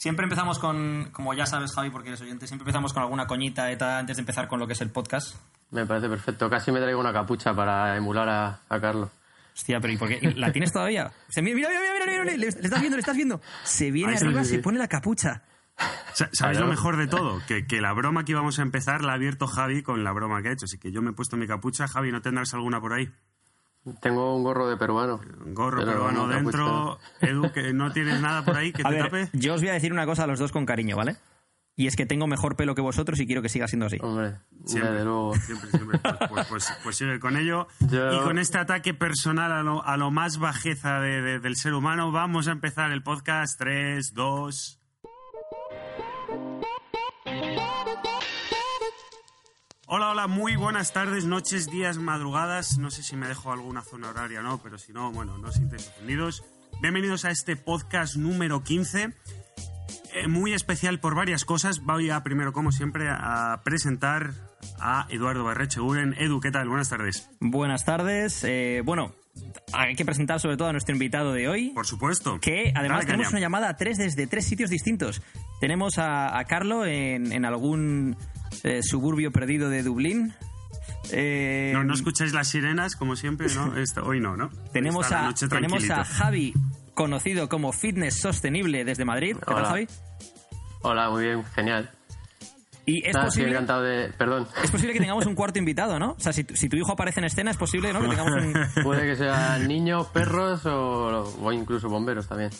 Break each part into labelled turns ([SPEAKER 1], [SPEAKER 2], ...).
[SPEAKER 1] Siempre empezamos con, como ya sabes, Javi, porque eres oyente, siempre empezamos con alguna coñita eta antes de empezar con lo que es el podcast.
[SPEAKER 2] Me parece perfecto. Casi me traigo una capucha para emular a, a Carlos.
[SPEAKER 1] Hostia, pero ¿y por qué? ¿La tienes todavía? Se, mira, mira, mira, mira, mira, mira, le, estás viendo, le estás viendo. Se viene
[SPEAKER 3] Ahí
[SPEAKER 1] arriba, se pone la capucha.
[SPEAKER 3] Sa- ¿Sabes lo mejor de todo? Que, que la broma que íbamos a empezar la ha abierto Javi con la broma que ha hecho. Así que yo me he puesto mi capucha. Javi, ¿no tendrás alguna por ahí?
[SPEAKER 2] Tengo un gorro de peruano.
[SPEAKER 3] Un gorro
[SPEAKER 2] Pero
[SPEAKER 3] peruano
[SPEAKER 2] no,
[SPEAKER 3] dentro. Edu, que no tienes nada por ahí que
[SPEAKER 1] A
[SPEAKER 3] te
[SPEAKER 1] ver,
[SPEAKER 3] tape.
[SPEAKER 1] yo os voy a decir una cosa a los dos con cariño, ¿vale? Y es que tengo mejor pelo que vosotros y quiero que siga siendo así.
[SPEAKER 2] Hombre,
[SPEAKER 3] Siempre,
[SPEAKER 2] desde luego.
[SPEAKER 3] siempre, siempre. Pues, pues, pues- pues sigue con ello.
[SPEAKER 2] Yo-
[SPEAKER 3] Y con este ataque personal a lo, a lo más bajeza de- de- del ser humano, vamos a empezar el podcast. 3, 2. Hola, hola, muy buenas tardes, noches, días, madrugadas. No sé si me dejo alguna zona horaria o no, pero si no, bueno, no os sintáis ofendidos. Bienvenidos a este podcast número 15. Eh, muy especial por varias cosas. Voy a primero, como siempre, a presentar a Eduardo Barrecheguren. Edu, ¿qué tal? Buenas tardes.
[SPEAKER 1] Buenas tardes. eh, bueno, hay que presentar sobre todo a nuestro invitado de hoy.
[SPEAKER 3] Por supuesto.
[SPEAKER 1] Que además
[SPEAKER 3] Dale
[SPEAKER 1] tenemos una llamada a tres desde tres sitios distintos. Tenemos a, a Carlo en, en algún eh, suburbio perdido de Dublín. Eh,
[SPEAKER 3] No, no escucháis las sirenas, como siempre, ¿no? Esto, hoy no, ¿no?
[SPEAKER 1] tenemos a, tenemos a. Javi, conocido como Fitness Sostenible desde Madrid. ¿Qué tal,
[SPEAKER 2] Hola.
[SPEAKER 1] Javi?
[SPEAKER 2] Hola, muy bien, genial.
[SPEAKER 1] Y es posible,
[SPEAKER 2] encantado de... Perdón.
[SPEAKER 1] es posible que tengamos un cuarto invitado, ¿no? O sea, si, tu- si tu hijo aparece en escena, es posible ¿no? que tengamos un...
[SPEAKER 2] Puede que sean niños, perros o, o incluso bomberos también.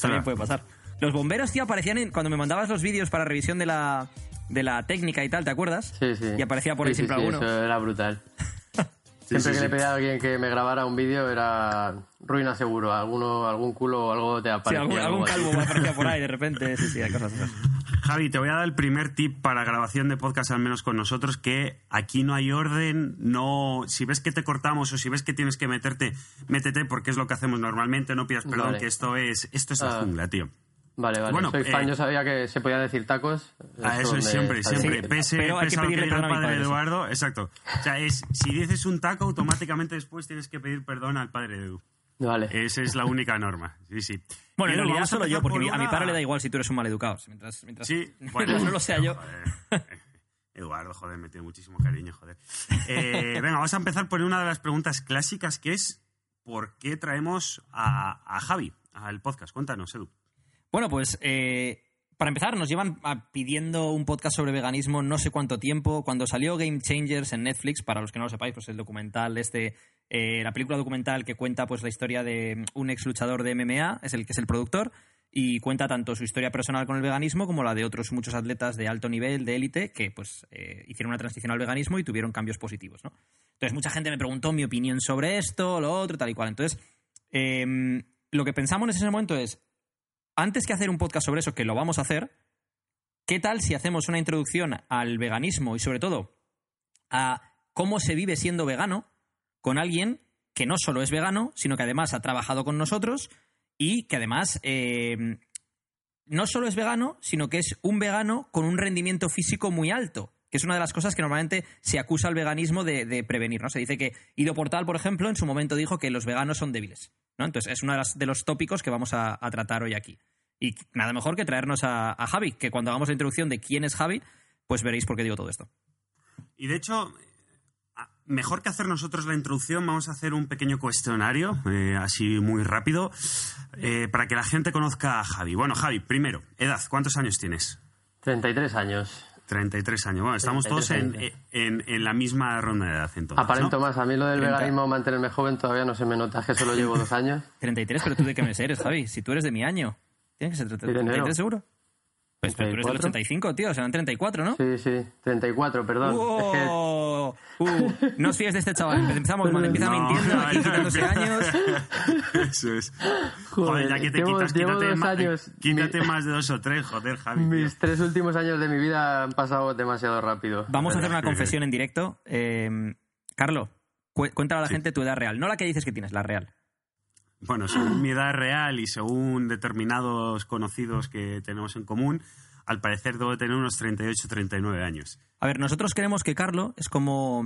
[SPEAKER 1] También puede pasar. Los bomberos, tío, aparecían en- cuando me mandabas los vídeos para revisión de la, de la técnica y tal, ¿te acuerdas?
[SPEAKER 2] Sí, sí.
[SPEAKER 1] Y aparecía por ahí
[SPEAKER 2] Sí, sí,
[SPEAKER 1] siempre
[SPEAKER 2] sí,
[SPEAKER 1] alguno.
[SPEAKER 2] Eso era brutal. Siempre
[SPEAKER 3] sí,
[SPEAKER 2] que
[SPEAKER 3] sí.
[SPEAKER 2] le pedía a alguien que me grabara un vídeo era ruina seguro. Alguno, algún culo o algo te
[SPEAKER 1] Sí,
[SPEAKER 2] aparecía.
[SPEAKER 1] algún, algún calvo me aparecía por ahí de repente. Sí, sí, hay cosas esas.
[SPEAKER 3] Javi, te voy a dar el primer tip para grabación de podcast, al menos con nosotros, que aquí no hay orden, no... Si ves que te cortamos o si ves que tienes que meterte, métete, porque es lo que hacemos normalmente, no pidas perdón,
[SPEAKER 2] Vale.
[SPEAKER 3] que esto es, esto es la
[SPEAKER 2] Ah.
[SPEAKER 3] jungla, tío.
[SPEAKER 2] Vale, vale.
[SPEAKER 3] Bueno,
[SPEAKER 2] Soy fan,
[SPEAKER 3] eh,
[SPEAKER 2] yo sabía que se podía decir tacos.
[SPEAKER 3] Ah, eso es siempre, siempre. Pese,
[SPEAKER 1] Pero hay
[SPEAKER 3] pese
[SPEAKER 1] que
[SPEAKER 3] a lo que
[SPEAKER 1] pedirle
[SPEAKER 3] diga el
[SPEAKER 1] perdón a mi
[SPEAKER 3] padre de. Eduardo, exacto. O sea, es, si dices un taco, automáticamente después tienes que pedir perdón al padre de Edu.
[SPEAKER 2] Vale.
[SPEAKER 3] Esa es la única norma. Sí, sí.
[SPEAKER 1] Bueno, en realidad
[SPEAKER 3] vamos a
[SPEAKER 1] solo yo,
[SPEAKER 3] empezar
[SPEAKER 1] porque
[SPEAKER 3] por
[SPEAKER 1] a mi
[SPEAKER 3] una-
[SPEAKER 1] padre le da igual si tú eres un maleducado. Mientras, mientras,
[SPEAKER 3] Sí, bueno.
[SPEAKER 1] no lo sea yo.
[SPEAKER 3] Joder. Eduardo, joder, me tiene muchísimo cariño, joder. Eh, venga, vamos a empezar por una de las preguntas clásicas que es ¿por qué traemos a, a Javi al podcast? Cuéntanos, Edu.
[SPEAKER 1] Bueno, pues eh, para empezar, nos llevan pidiendo un podcast sobre veganismo no sé cuánto tiempo. Cuando salió Game Changers en Netflix, para los que no lo sepáis, pues el documental este, eh, la película documental que cuenta pues la historia de un ex luchador de MMA, es el que es el productor, y cuenta tanto su historia personal con el veganismo como la de otros muchos atletas de alto nivel, de élite, que pues eh, hicieron una transición al veganismo y tuvieron cambios positivos, ¿no? Entonces mucha gente me preguntó mi opinión sobre esto, lo otro, tal y cual. Entonces, em, lo que pensamos en ese momento es, antes que hacer un podcast sobre eso, que lo vamos a hacer, ¿qué tal si hacemos una introducción al veganismo y sobre todo a cómo se vive siendo vegano con alguien que no solo es vegano, sino que además ha trabajado con nosotros y que además eh, no solo es vegano, sino que es un vegano con un rendimiento físico muy alto, que es una de las cosas que normalmente se acusa al veganismo de, de prevenir. ¿no? Se dice que Ido Portal, por ejemplo, en su momento dijo que los veganos son débiles. ¿No? Entonces, es uno de, las- de los tópicos que vamos a, a tratar hoy aquí. Y nada mejor que traernos a, a Javi, que cuando hagamos la introducción de quién es Javi, pues veréis por qué digo todo esto.
[SPEAKER 3] Y de hecho, mejor que hacer nosotros la introducción, vamos a hacer un pequeño cuestionario, eh, así muy rápido, eh, para que la gente conozca a Javi. Bueno, Javi, primero, edad, ¿cuántos años tienes?
[SPEAKER 2] 33 años.
[SPEAKER 3] 33 años. Bueno, estamos todos en,
[SPEAKER 2] 33
[SPEAKER 3] en- en la misma ronda de edad, entonces.
[SPEAKER 2] Aparento
[SPEAKER 3] ¿no?
[SPEAKER 2] más. A mí lo del
[SPEAKER 1] 30.
[SPEAKER 2] veganismo, mantenerme joven, todavía no se me nota, que solo llevo dos años.
[SPEAKER 1] 33, pero tú de qué mes eres, Javi? Si tú eres de mi año. Tiene que ser 30
[SPEAKER 2] de enero.
[SPEAKER 1] 33 seguro. Pues pero tú eres del
[SPEAKER 2] 34.
[SPEAKER 1] 85, tío. Serán 34, ¿no?
[SPEAKER 2] Sí, sí, 34, perdón. Es que
[SPEAKER 1] ¡Oh! Uh, no os fíes de este chaval. Empezamos mal, empieza
[SPEAKER 3] No,
[SPEAKER 1] mintiendo aquí,
[SPEAKER 3] no,
[SPEAKER 1] quitándose
[SPEAKER 3] no.
[SPEAKER 1] años.
[SPEAKER 3] Eso es. Joder, ya que te
[SPEAKER 2] llevo-
[SPEAKER 3] quitas,
[SPEAKER 2] llevo
[SPEAKER 3] quítate,
[SPEAKER 2] dos
[SPEAKER 3] ma-
[SPEAKER 2] años.
[SPEAKER 3] quítate
[SPEAKER 2] Mi-
[SPEAKER 3] más de dos o tres, joder, Javi. tío.
[SPEAKER 2] mis tres últimos años de mi vida han pasado demasiado rápido.
[SPEAKER 1] Vamos a hacer una confesión en directo. Eh, Carlo, cu- cuéntale a la
[SPEAKER 3] Sí.
[SPEAKER 1] gente tu edad real. No la que dices que tienes, la real.
[SPEAKER 3] Bueno, según mi edad real y según determinados conocidos que tenemos en común, al parecer debo tener unos 38 39 años.
[SPEAKER 1] A ver, nosotros creemos que Carlo es como.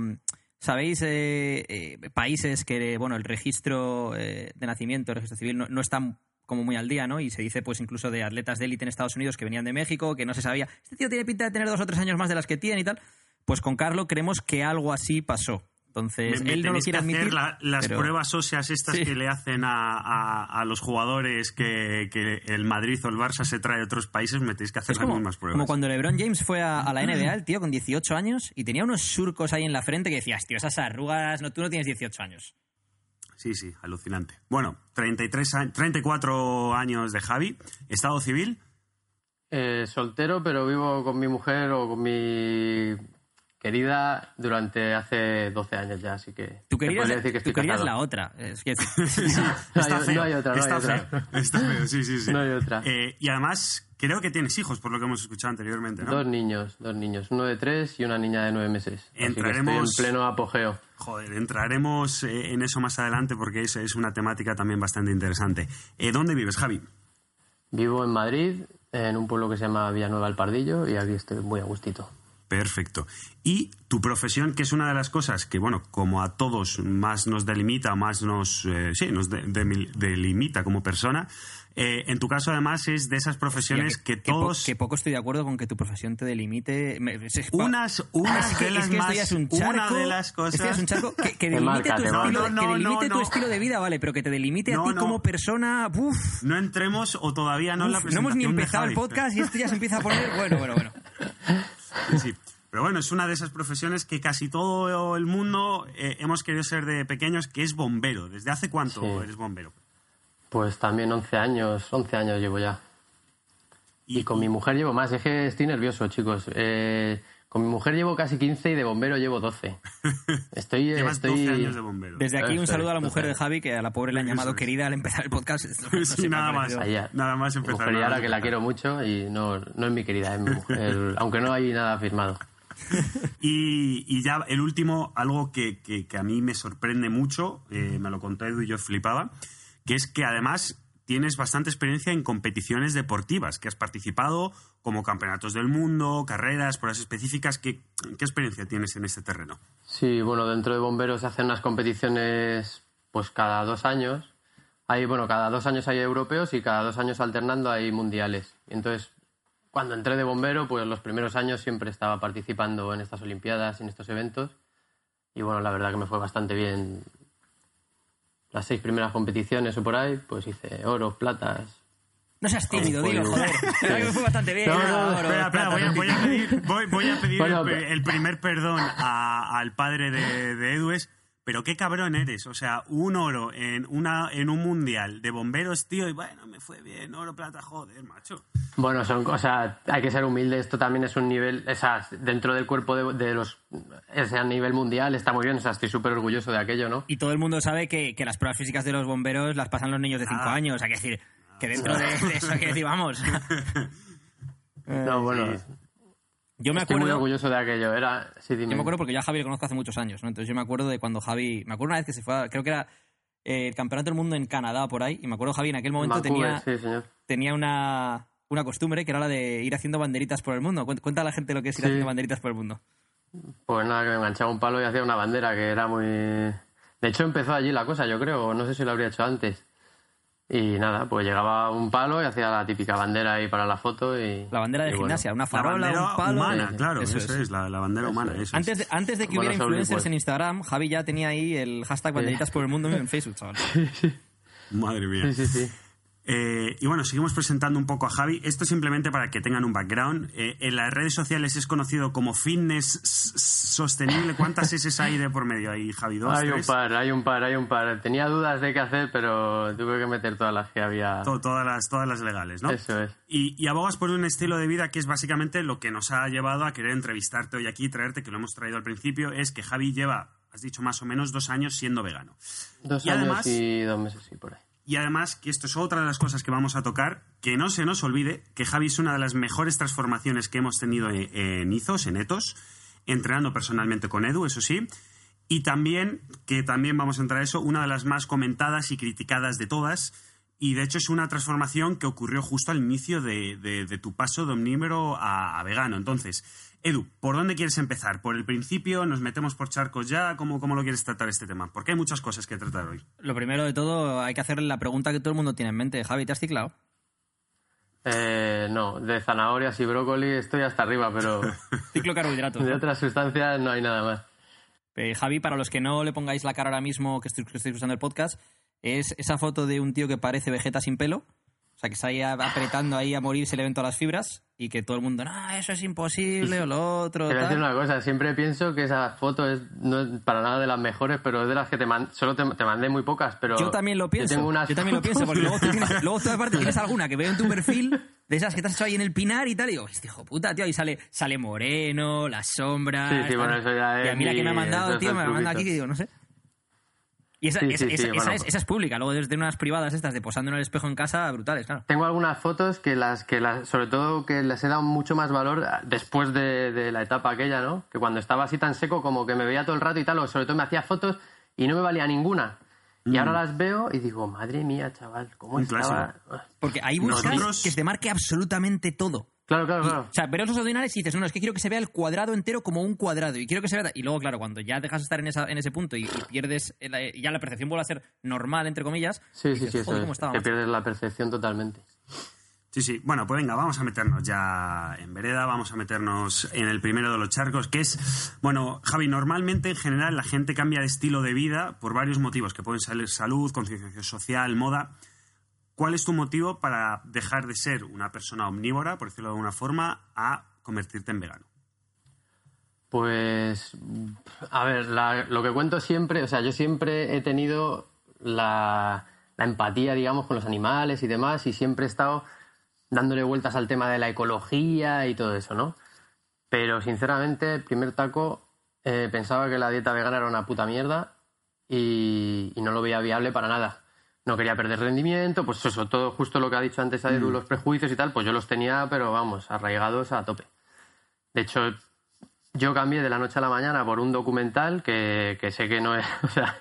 [SPEAKER 1] ¿Sabéis? eh, eh, países que, bueno, el registro eh, de nacimiento, el registro civil, no, no está como muy al día, ¿no? Y se dice pues incluso de atletas de élite en Estados Unidos que venían de México, que no se sabía, este tío tiene pinta de tener dos o tres años más de las que tiene y tal. Pues con Carlo creemos que algo así pasó. Entonces,
[SPEAKER 3] Me- me
[SPEAKER 1] él no lo
[SPEAKER 3] tenéis que
[SPEAKER 1] quiere
[SPEAKER 3] hacer
[SPEAKER 1] admitir.
[SPEAKER 3] la- las
[SPEAKER 1] pero-
[SPEAKER 3] pruebas óseas estas
[SPEAKER 1] Sí.
[SPEAKER 3] que le hacen a, a- a los jugadores que, que el Madrid o el Barça se trae de otros países, me tenéis que hacer
[SPEAKER 1] Es
[SPEAKER 3] las
[SPEAKER 1] como,
[SPEAKER 3] mismas pruebas.
[SPEAKER 1] como cuando LeBron James fue a, a la NBA, el tío con 18 años, y tenía unos surcos ahí en la frente que decías, tío, esas arrugas, no, tú no tienes 18 años.
[SPEAKER 3] Sí, sí, alucinante. Bueno, 33 a- 34 años de Javi, estado civil,
[SPEAKER 2] Eh, soltero, pero vivo con mi mujer o con mi querida durante hace 12 años ya, así que
[SPEAKER 1] Tú
[SPEAKER 2] se
[SPEAKER 1] querías,
[SPEAKER 2] podría decir que
[SPEAKER 1] tú querías la otra. Es que,
[SPEAKER 2] No
[SPEAKER 3] Está
[SPEAKER 2] hay-
[SPEAKER 3] feo.
[SPEAKER 2] no hay otra, no
[SPEAKER 3] está
[SPEAKER 2] hay otra.
[SPEAKER 3] feo. Está feo, sí, sí, sí.
[SPEAKER 2] No hay otra.
[SPEAKER 3] Eh, y además, creo que tienes hijos, por lo que hemos escuchado anteriormente, ¿no?
[SPEAKER 2] Dos niños, dos niños, uno de tres y una niña de nueve meses. Así que estoy en
[SPEAKER 3] Entraremos-
[SPEAKER 2] pleno apogeo.
[SPEAKER 3] Joder, entraremos eh, en eso más adelante porque es, es una temática también bastante interesante. Eh, ¿Dónde vives, Javi?
[SPEAKER 2] Vivo en Madrid, en un pueblo que se llama Villanueva del Pardillo, y aquí estoy muy a gustito.
[SPEAKER 3] Perfecto. Y tu profesión, que es una de las cosas que, bueno, como a todos más nos delimita, más nos, eh, sí, nos de- de- delimita como persona, eh, en tu caso además es de esas profesiones que,
[SPEAKER 1] po-
[SPEAKER 3] todos...
[SPEAKER 1] que poco estoy de acuerdo con que tu profesión te delimite. Me- es- es-
[SPEAKER 3] Unas,
[SPEAKER 1] Ah,
[SPEAKER 3] unas
[SPEAKER 1] que,
[SPEAKER 3] de las
[SPEAKER 1] es que esto
[SPEAKER 3] más...
[SPEAKER 1] ya es un
[SPEAKER 3] una
[SPEAKER 1] charco,
[SPEAKER 3] de las
[SPEAKER 1] ya es
[SPEAKER 3] cosas...
[SPEAKER 1] un charco que, que
[SPEAKER 2] Te
[SPEAKER 1] delimite,
[SPEAKER 2] marca,
[SPEAKER 1] tu, estilo,
[SPEAKER 2] marca.
[SPEAKER 1] que
[SPEAKER 3] No, no,
[SPEAKER 1] delimite
[SPEAKER 3] no,
[SPEAKER 1] tu
[SPEAKER 3] no.
[SPEAKER 1] estilo de vida, vale, pero que te delimite
[SPEAKER 3] No,
[SPEAKER 1] a ti
[SPEAKER 3] no.
[SPEAKER 1] como persona. Uf,
[SPEAKER 3] No entremos o todavía no en la
[SPEAKER 1] uf, no hemos ni
[SPEAKER 3] presentación
[SPEAKER 1] empezado el podcast y esto ya se empieza a poner. Bueno, bueno, bueno.
[SPEAKER 3] Sí. Pero bueno, es una de esas profesiones que casi todo el mundo eh, hemos querido ser de pequeños, que es bombero. ¿Desde hace cuánto
[SPEAKER 2] Sí.
[SPEAKER 3] eres bombero?
[SPEAKER 2] Pues también 11 años, 11 años llevo ya. Y con mi mujer llevo más, es que estoy nervioso, chicos. Eh, con mi mujer llevo casi 15 y de bombero llevo 12. Estoy,
[SPEAKER 3] Llevas
[SPEAKER 2] estoy...
[SPEAKER 3] 12 años de bombero.
[SPEAKER 1] Desde aquí un saludo a la mujer de Javi, que a la pobre le han llamado querida al empezar el podcast. No
[SPEAKER 3] Sí, nada más.
[SPEAKER 2] Allá.
[SPEAKER 3] Nada más
[SPEAKER 2] Mi
[SPEAKER 3] empezar.
[SPEAKER 2] mujer y ahora que la quiero mucho y no, no es mi querida, es mi mujer, aunque no hay nada firmado.
[SPEAKER 3] Y, y ya el último, algo que, que- que a mí me sorprende mucho, eh, me lo contó Edu y yo flipaba, que es que además tienes bastante experiencia en competiciones deportivas, que has participado como campeonatos del mundo, carreras, pruebas específicas. ¿Qué, qué experiencia tienes en este terreno?
[SPEAKER 2] Sí, bueno, dentro de bomberos se hacen unas competiciones pues cada dos años. Hay, bueno, cada dos años hay europeos y cada dos años alternando hay mundiales. Entonces, cuando entré de bombero, pues los primeros años siempre estaba participando en estas olimpiadas, en estos eventos. Y bueno, la verdad que me fue bastante bien. Las seis primeras competiciones o por ahí, pues hice oro, platas.
[SPEAKER 1] No seas tímido, dilo, joder. Verdad que me fue bastante bien.
[SPEAKER 2] No, no,
[SPEAKER 1] Oro,
[SPEAKER 3] Espera, espera, voy a, voy a
[SPEAKER 1] típico.
[SPEAKER 3] pedir, voy, voy a pedir
[SPEAKER 2] Bueno,
[SPEAKER 3] el, pri- el primer perdón a- al padre de, de Edu es, pero qué cabrón eres. O sea, un oro en, una, en un mundial de bomberos, tío, y bueno, me fue bien, oro, plata, joder, macho.
[SPEAKER 2] Bueno, son cosas, hay que ser humilde. Esto también es un nivel, o sea, dentro del cuerpo de, de los, ese a nivel mundial está muy bien. O sea, estoy súper orgulloso de aquello, ¿no?
[SPEAKER 1] Y todo el mundo sabe que, que las pruebas físicas de los bomberos las pasan los niños de 5
[SPEAKER 3] Nada.
[SPEAKER 1] años. O sea, que decir, que dentro de, de eso hay que decir, vamos.
[SPEAKER 2] No, bueno,
[SPEAKER 1] Yo me
[SPEAKER 2] estoy muy
[SPEAKER 1] acuerdo.
[SPEAKER 2] orgulloso de aquello. Era, sí, dime.
[SPEAKER 1] Yo me acuerdo porque yo a Javi lo conozco hace muchos años, ¿no? Entonces yo me acuerdo de cuando Javi. Me acuerdo una vez que se fue a, Creo que era eh, el Campeonato del Mundo en Canadá por ahí. Y me acuerdo Javi en aquel momento
[SPEAKER 2] Vancouver,
[SPEAKER 1] tenía,
[SPEAKER 2] sí, señor.
[SPEAKER 1] tenía una, una costumbre que era la de ir haciendo banderitas por el mundo. Cuenta, cuenta a la gente lo que es ir
[SPEAKER 2] Sí.
[SPEAKER 1] haciendo banderitas por el mundo.
[SPEAKER 2] Pues nada, que me enganchaba un palo y hacía una bandera que era muy... De hecho, empezó allí la cosa, yo creo. No sé si lo habría hecho antes. Y nada, pues llegaba un palo y hacía la típica bandera ahí para la foto y...
[SPEAKER 1] La bandera de
[SPEAKER 2] y bueno.
[SPEAKER 1] gimnasia, una
[SPEAKER 3] La
[SPEAKER 1] farola,
[SPEAKER 3] bandera
[SPEAKER 1] un palo.
[SPEAKER 3] humana, claro, eso,
[SPEAKER 1] eso
[SPEAKER 3] es,
[SPEAKER 1] es.
[SPEAKER 3] la, la bandera humana. Eso.
[SPEAKER 1] Antes de, antes de que hubiera influencers
[SPEAKER 2] oblicuos.
[SPEAKER 1] en Instagram, Javi ya tenía ahí el hashtag banderitas por el mundo en Facebook, chaval.
[SPEAKER 3] Madre mía.
[SPEAKER 2] Sí, sí, sí.
[SPEAKER 3] Eh, y bueno, seguimos presentando un poco a Javi. Esto simplemente para que tengan un background. Eh, en las redes sociales es conocido como fitness sostenible. ¿Cuántas S hay de por medio ahí, Javi? ¿Dos,
[SPEAKER 2] Hay un par, hay un par, hay un par. Tenía dudas de qué hacer, pero tuve que meter todas las que había.
[SPEAKER 3] To- todas, las, todas las legales, ¿no?
[SPEAKER 2] Eso es.
[SPEAKER 3] Y, y abogas por un estilo de vida que es básicamente lo que nos ha llevado a querer entrevistarte hoy aquí traerte, que lo hemos traído al principio, es que Javi lleva, has dicho más o menos, dos años siendo vegano.
[SPEAKER 2] Dos
[SPEAKER 3] Y
[SPEAKER 2] años
[SPEAKER 3] además-
[SPEAKER 2] y dos meses, sí, por ahí.
[SPEAKER 3] Y además, que esto es otra de las cosas que vamos a tocar, que no se nos olvide que Javi es una de las mejores transformaciones que hemos tenido en, en Izos, en Etos, entrenando personalmente con Edu, eso sí. Y también, que también vamos a entrar a eso, una de las más comentadas y criticadas de todas, Y de hecho es una transformación que ocurrió justo al inicio de, de- de tu paso de omnívoro a, a vegano. Entonces, Edu, ¿por dónde quieres empezar? ¿Por el principio? ¿Nos metemos por charcos ya? ¿Cómo, cómo lo quieres tratar este tema? Porque hay muchas cosas que tratar hoy.
[SPEAKER 1] Lo primero de todo, hay que hacerle la pregunta que todo el mundo tiene en mente. Javi, ¿te has ciclado?
[SPEAKER 2] Eh, no, de zanahorias y brócoli estoy hasta arriba, pero
[SPEAKER 1] Ciclo carbohidratos.
[SPEAKER 2] de otras sustancias no hay nada más.
[SPEAKER 1] Eh, Javi, para los que no le pongáis la cara ahora mismo que estoy- que estáis usando el podcast, es esa foto de un tío que parece Vegeta sin pelo. O sea, que está ahí apretando ahí a morir, se le ven todas las fibras y que todo el mundo, no, eso es imposible o lo otro.
[SPEAKER 2] A decir
[SPEAKER 1] tal".
[SPEAKER 2] una cosa, siempre pienso que esa foto es, no es para nada de las mejores, pero es de las que te man- solo te, te mandé muy pocas, pero...
[SPEAKER 1] Yo también lo pienso.
[SPEAKER 2] Yo, tengo unas
[SPEAKER 1] Yo también lo pienso, porque luego tú, tienes, luego tú aparte tienes alguna que veo en tu perfil, de esas que te has hecho ahí en el pinar y tal, y digo, este hijo puta, tío, ahí sale, sale moreno, las sombras.
[SPEAKER 2] Sí, sí, bueno, eso ya
[SPEAKER 1] Y a
[SPEAKER 2] es
[SPEAKER 1] mí la que me ha mandado, tío, me la manda aquí que digo, no sé. Y esa,
[SPEAKER 2] Sí,
[SPEAKER 1] esa-
[SPEAKER 2] sí,
[SPEAKER 1] esa-
[SPEAKER 2] sí,
[SPEAKER 1] esa
[SPEAKER 2] bueno,
[SPEAKER 1] es, esa es pública, luego desde unas privadas estas de posando en el espejo en casa, brutales, claro.
[SPEAKER 2] Tengo algunas fotos que las que las, sobre todo que les he dado mucho más valor después de, de la etapa aquella, ¿no? Que cuando estaba así tan seco como que me veía todo el rato y tal, o sobre todo me hacía fotos y no me valía ninguna. Y ahora las veo y digo, madre mía, chaval, cómo
[SPEAKER 3] Un
[SPEAKER 2] estaba.
[SPEAKER 1] Porque ahí buscas
[SPEAKER 3] Nosotros-
[SPEAKER 1] que se marque absolutamente todo.
[SPEAKER 2] Claro, claro,
[SPEAKER 1] Y,
[SPEAKER 2] claro.
[SPEAKER 1] o sea, ver los ordinales y dices, no, no, es que quiero que se vea el cuadrado entero como un cuadrado. Y quiero que se vea. Y luego, claro, cuando ya dejas de estar en, esa, en ese punto y, y pierdes. el- eh, ya la percepción vuelve a ser normal, entre comillas.
[SPEAKER 2] Sí,
[SPEAKER 1] dices,
[SPEAKER 2] sí, sí, eso
[SPEAKER 1] "Joder,
[SPEAKER 2] es, que
[SPEAKER 1] macho".
[SPEAKER 2] pierdes la percepción totalmente.
[SPEAKER 3] Sí, sí. Bueno, pues venga, vamos a meternos ya en vereda, vamos a meternos en el primero de los charcos, que es, bueno, Javi, normalmente en general la gente cambia de estilo de vida por varios motivos, que pueden ser salud, concienciación social, moda. ¿Cuál es tu motivo para dejar de ser una persona omnívora, por decirlo de alguna forma, a convertirte en vegano?
[SPEAKER 2] Pues, a ver, lo que cuento siempre, o sea, yo siempre he tenido la, empatía, digamos, con los animales y demás, y siempre he estado dándole vueltas al tema de la ecología y todo eso, ¿no? Pero, sinceramente, primer taco eh, pensaba que la dieta vegana era una puta mierda y no lo veía viable para nada. No quería perder rendimiento, pues eso, todo justo lo que ha dicho antes Edu, los prejuicios y tal, pues yo los tenía, pero vamos, arraigados a tope. De hecho, yo cambié de la noche a la mañana por un documental que, que sé que no es, o sea,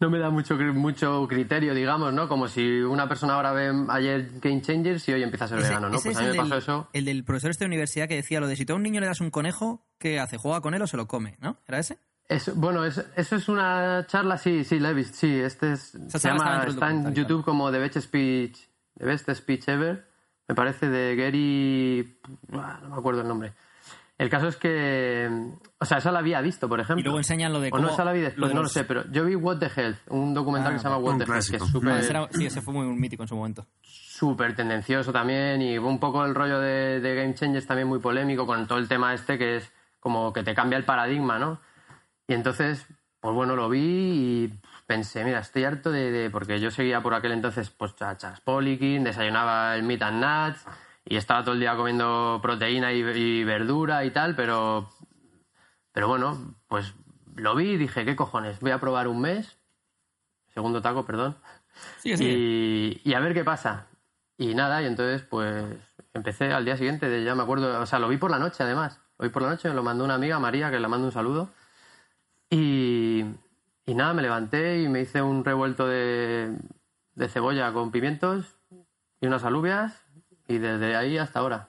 [SPEAKER 2] no me da mucho, mucho criterio, digamos, ¿no? Como si una persona ahora ve ayer Game Changers y hoy empieza a ser
[SPEAKER 1] Ese-
[SPEAKER 2] vegano, ¿no? Pues
[SPEAKER 1] es
[SPEAKER 2] a mí me pasó
[SPEAKER 1] del-
[SPEAKER 2] eso.
[SPEAKER 1] El del profesor este de universidad que decía lo de si tú a un niño le das un conejo, ¿qué hace? ¿Juega con él o se lo come? ¿No? ¿Era ese?
[SPEAKER 2] Es- bueno, es- eso es una charla, sí, sí, la he visto, sí, este es, se llama, está en YouTube como The Best Speech, The Best Speech Ever, me parece de Gary, no me acuerdo el nombre. El caso es que, o sea, esa la había visto, por ejemplo.
[SPEAKER 1] Y luego enseñan lo de
[SPEAKER 2] O
[SPEAKER 1] cómo...
[SPEAKER 2] no, esa la vi después,
[SPEAKER 1] lo de
[SPEAKER 2] no lo sé, pero yo vi What the Health, un documental
[SPEAKER 1] Ah,
[SPEAKER 2] que se llama What the Health, que es súper
[SPEAKER 1] era- sí, ese fue muy mítico en su momento.
[SPEAKER 2] súper tendencioso también y un poco el rollo de, de Game Changers también muy polémico con todo el tema este que es como que te cambia el paradigma, ¿no? Y entonces, pues bueno, lo vi y pensé, mira, estoy harto de... de- porque yo seguía por aquel entonces pues a Charles Poliquin, desayunaba el Meat and Nuts y estaba todo el día comiendo proteína y, y verdura y tal, pero... Pero bueno, pues lo vi y dije, ¿qué cojones? Voy a probar un mes. Segundo taco, perdón.
[SPEAKER 1] Sí, sí.
[SPEAKER 2] Y, y a ver qué pasa. Y nada, y entonces pues empecé al día siguiente, de, ya me acuerdo, o sea, lo vi por la noche además. Vi por la noche, me lo mandó una amiga, María, que le mando un saludo. Y, y nada, me levanté y me hice un revuelto de, de cebolla con pimientos y unas alubias y desde ahí hasta ahora.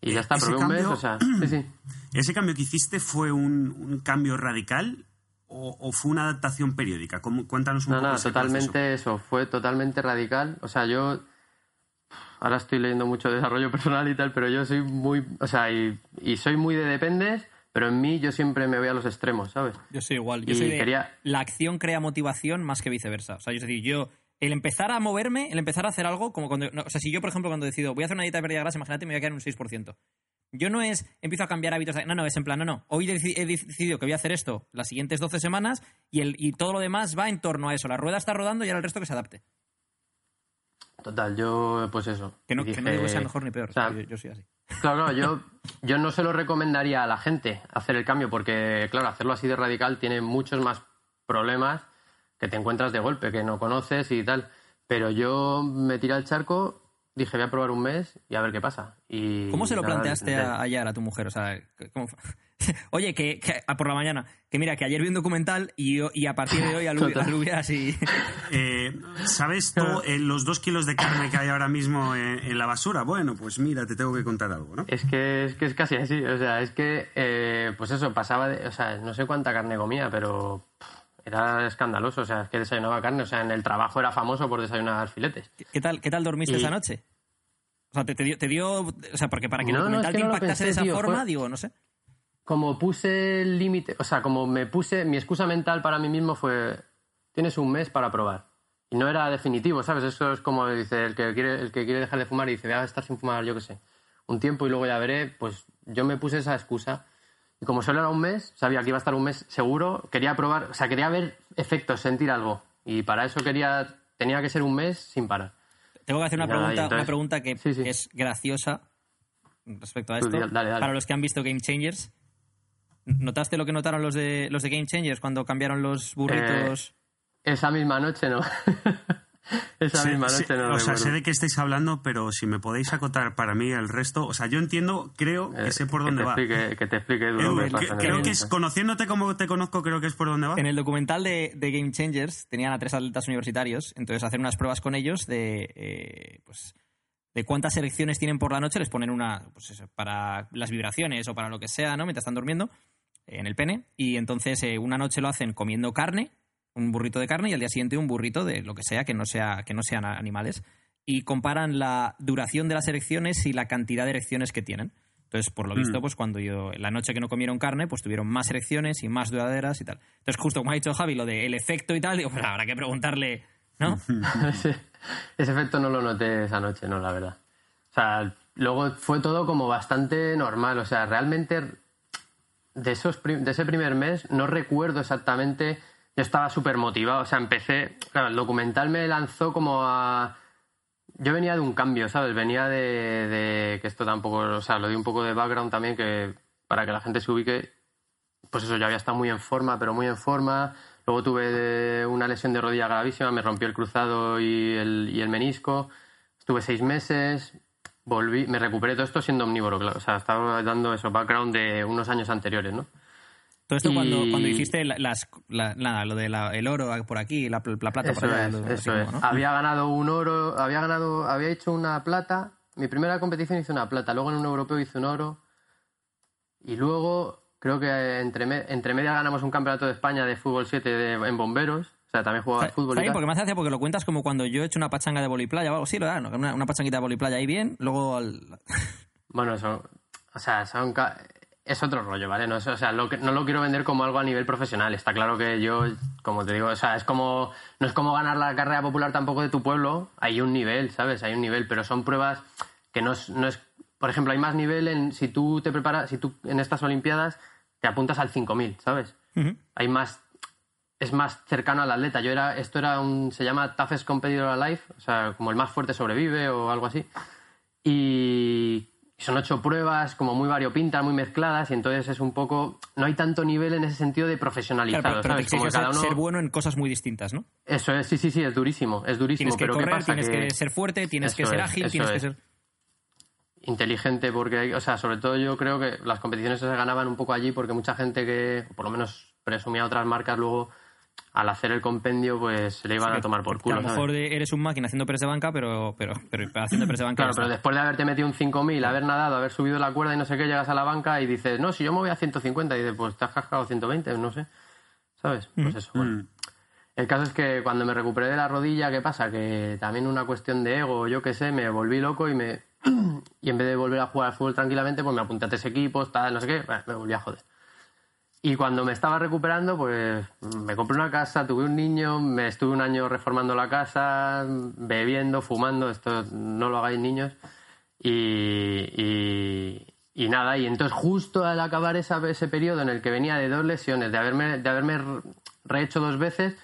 [SPEAKER 2] Y ya está,
[SPEAKER 3] Ese
[SPEAKER 2] probé un mes, o sea, sí, sí.
[SPEAKER 3] ¿Ese cambio que hiciste fue un, un cambio radical o, o fue una adaptación periódica? ¿Cómo- cuéntanos un
[SPEAKER 2] No,
[SPEAKER 3] poco
[SPEAKER 2] no,
[SPEAKER 3] ese
[SPEAKER 2] totalmente
[SPEAKER 3] proceso.
[SPEAKER 2] eso, fue totalmente radical. O sea, yo ahora estoy leyendo mucho desarrollo personal y tal, pero yo soy muy, o sea, y, y soy muy de dependes, pero en mí yo siempre me voy a los extremos, ¿sabes?
[SPEAKER 1] Yo soy igual. Yo
[SPEAKER 2] Y
[SPEAKER 1] soy de
[SPEAKER 2] quería-
[SPEAKER 1] la acción crea motivación más que viceversa. O sea, es decir, yo el empezar a moverme, el empezar a hacer algo, como cuando, no, o sea, si yo por ejemplo cuando decido voy a hacer una dieta de pérdida de grasa, imagínate me voy a quedar en un 6%. Yo no es empiezo a cambiar hábitos, no, no, es en plan, no, no, hoy he decidido que voy a hacer esto las siguientes 12 semanas y, el, y todo lo demás va en torno a eso. La rueda está rodando y ahora el resto que se adapte.
[SPEAKER 2] Total, yo, pues eso.
[SPEAKER 1] Que no, que no digo que sea mejor ni peor.
[SPEAKER 2] o sea,
[SPEAKER 1] yo, yo soy así.
[SPEAKER 2] Claro, claro, yo, yo no se lo recomendaría a la gente hacer el cambio, porque, claro, hacerlo así de radical tiene muchos más problemas que te encuentras de golpe, que no conoces y tal. Pero yo me tiré al charco dije, voy a probar un mes y a ver qué pasa. Y
[SPEAKER 1] ¿Cómo se lo
[SPEAKER 2] nada,
[SPEAKER 1] planteaste
[SPEAKER 2] de-
[SPEAKER 1] a, ayer a tu mujer? O sea, ¿cómo fue? Oye, que, que- ah, por la mañana, que mira, que ayer vi un documental y, yo- y a partir de hoy alubias y...
[SPEAKER 3] Eh, ¿Sabes tú eh, los dos kilos de carne que hay ahora mismo en, en la basura? Bueno, pues mira, te tengo que contar algo, ¿no?
[SPEAKER 2] Es que, es que es casi así, o sea, es que, eh, pues eso, pasaba, de, o sea, no sé cuánta carne comía, pero era escandaloso, o sea, es que desayunaba carne, o sea, en el trabajo era famoso por desayunar filetes.
[SPEAKER 1] ¿Qué- ¿Qué tal, qué tal dormiste
[SPEAKER 2] Y-
[SPEAKER 1] esa noche? O sea, te, te dio, te dio... O sea, porque para que el
[SPEAKER 2] No, no, es que
[SPEAKER 1] te
[SPEAKER 2] no
[SPEAKER 1] impactase
[SPEAKER 2] pensé,
[SPEAKER 1] de esa
[SPEAKER 2] tío,
[SPEAKER 1] forma, digo, no sé.
[SPEAKER 2] Como puse el límite, o sea, como me puse, mi excusa mental para mí mismo fue, tienes un mes para probar. Y no era definitivo, ¿sabes? Eso es como dice el que quiere, el que quiere dejar de fumar y dice, voy a estar sin fumar, yo qué sé, un tiempo y luego ya veré, pues yo me puse esa excusa. Y como solo era un mes, sabía que iba a estar un mes seguro, quería probar, o sea, quería ver efectos, sentir algo. Y para eso quería, tenía que ser un mes sin parar.
[SPEAKER 1] Tengo que hacer una
[SPEAKER 2] Nada,
[SPEAKER 1] pregunta,
[SPEAKER 2] entonces-
[SPEAKER 1] una pregunta que,
[SPEAKER 2] Sí, sí.
[SPEAKER 1] que es graciosa respecto a esto.
[SPEAKER 2] dale, dale.
[SPEAKER 1] Para los que han visto Game Changers, ¿notaste lo que notaron los de, los de Game Changers cuando cambiaron los burritos?
[SPEAKER 2] Esa misma noche no. esa
[SPEAKER 3] Sé-
[SPEAKER 2] misma
[SPEAKER 3] sé-
[SPEAKER 2] noche no.
[SPEAKER 3] o sea, sé de qué estáis hablando, pero si me podéis acotar para mí el resto, o sea, yo entiendo, creo que
[SPEAKER 2] Eh,
[SPEAKER 3] sé por dónde va.
[SPEAKER 2] Explique, que te explique Edu, lo que
[SPEAKER 3] creo que es, conociéndote como te conozco, creo que es por dónde va.
[SPEAKER 1] En el documental de, de Game Changers tenían a tres atletas universitarios, entonces hacer unas pruebas con ellos de, eh, pues, de cuántas erecciones tienen por la noche, les ponen una, pues eso, para las vibraciones o para lo que sea, ¿no? Mientras están durmiendo, eh, en el pene, y entonces eh, una noche lo hacen comiendo carne, un burrito de carne, y al día siguiente un burrito de lo que sea, que no, sea, que no sean animales, y comparan la duración de las erecciones y la cantidad de erecciones que tienen. Entonces, por lo visto, pues cuando yo, la noche que no comieron carne, pues tuvieron más erecciones y más duraderas y tal. Entonces, justo como ha dicho Javi, lo del efecto y tal, digo, pues habrá que preguntarle, ¿no?
[SPEAKER 2] ese, ese efecto no lo noté esa noche, no, la verdad. O sea, luego fue todo como bastante normal. O sea, realmente de, esos de ese primer mes no recuerdo exactamente. Yo estaba súper motivado. O sea, empecé. Claro, el documental me lanzó como a. Yo venía de un cambio, ¿sabes? Venía de, que esto tampoco. O sea, lo di un poco de background también que para que la gente se ubique. Pues eso, yo había estado muy en forma, pero muy en forma. Luego tuve una lesión de rodilla gravísima, me rompió el cruzado y el, y el menisco. Estuve seis meses, volví, me recuperé todo esto siendo omnívoro, claro. O sea, estaba dando eso, background de unos años anteriores, ¿no?
[SPEAKER 1] Todo esto cuando, cuando hiciste la- las, la- nada, lo del oro por aquí, la, la plata
[SPEAKER 2] Eso
[SPEAKER 1] por allá.
[SPEAKER 2] es, eso
[SPEAKER 1] como,
[SPEAKER 2] es.
[SPEAKER 1] ¿no?
[SPEAKER 2] Había ganado un oro, había ganado, había hecho una plata. Mi primera competición hice una plata, luego en un europeo hice un oro. Y luego creo que entre, me- entre medias ganamos un campeonato de España de fútbol 7 de- en bomberos. O sea, también jugaba al fútbol.
[SPEAKER 1] está bien porque me hace gracia porque lo cuentas como cuando yo he hecho una pachanga de voliplaya o algo así, lo dan, una, una pachanguita de voliplaya ahí bien, luego al...
[SPEAKER 2] Bueno, eso, o sea, son es otro rollo, ¿vale? No, es- o sea, lo que- no lo quiero vender como algo a nivel profesional. Está claro que yo, como te digo, o sea, es como, no es como ganar la carrera popular tampoco de tu pueblo. Hay un nivel, ¿sabes? Hay un nivel, pero son pruebas que no es, no es por ejemplo, hay más nivel en si tú te preparas, si tú en estas Olimpiadas te apuntas al 5000, ¿sabes? Hay más es más cercano al atleta. Yo era, esto era un, se llama Toughest Competitor Alive, o sea, como el más fuerte sobrevive o algo así. Y son ocho pruebas, como muy variopintas, muy mezcladas, y entonces es un poco, no hay tanto nivel en ese sentido de profesionalizado,
[SPEAKER 1] Claro, pero, pero te
[SPEAKER 2] ¿sabes? Como cada uno-
[SPEAKER 1] ser bueno en cosas muy distintas, ¿no?
[SPEAKER 2] Eso es, sí, sí, sí, es durísimo, es durísimo.
[SPEAKER 1] Tienes que
[SPEAKER 2] pero ¿qué
[SPEAKER 1] correr,
[SPEAKER 2] pasa?
[SPEAKER 1] tienes que... ser fuerte, tienes que ser
[SPEAKER 2] es,
[SPEAKER 1] ágil, tienes que ser...
[SPEAKER 2] inteligente porque, o sea, sobre todo yo creo que las competiciones se ganaban un poco allí porque mucha gente que, por lo menos presumía otras marcas, luego al hacer el compendio, pues se le iban a tomar por culo.
[SPEAKER 1] a lo
[SPEAKER 2] ¿sabes?
[SPEAKER 1] mejor eres un máquina haciendo press de banca, pero, pero, pero haciendo press de banca...
[SPEAKER 2] Claro, pero
[SPEAKER 1] está.
[SPEAKER 2] después de haberte metido un 5000, haber nadado, haber subido la cuerda y no sé qué, llegas a la banca y dices, no, si yo me voy a 150, y dices, pues te has cascado 120, no sé. ¿Sabes? Pues eso, bueno. El caso es que cuando me recuperé de la rodilla, ¿qué pasa? Que también una cuestión de ego, yo qué sé, me volví loco y me y en vez de volver a jugar al fútbol tranquilamente, pues me apunté a tres equipos, tal, no sé qué, bueno, me volví a joder. Y cuando me estaba recuperando, pues me compré una casa, tuve un niño, me estuve un año reformando la casa, bebiendo, fumando, esto no lo hagáis niños. Y, y, nada, y entonces justo al acabar ese periodo en el que venía de dos lesiones, de haberme, de haberme re- rehecho dos veces,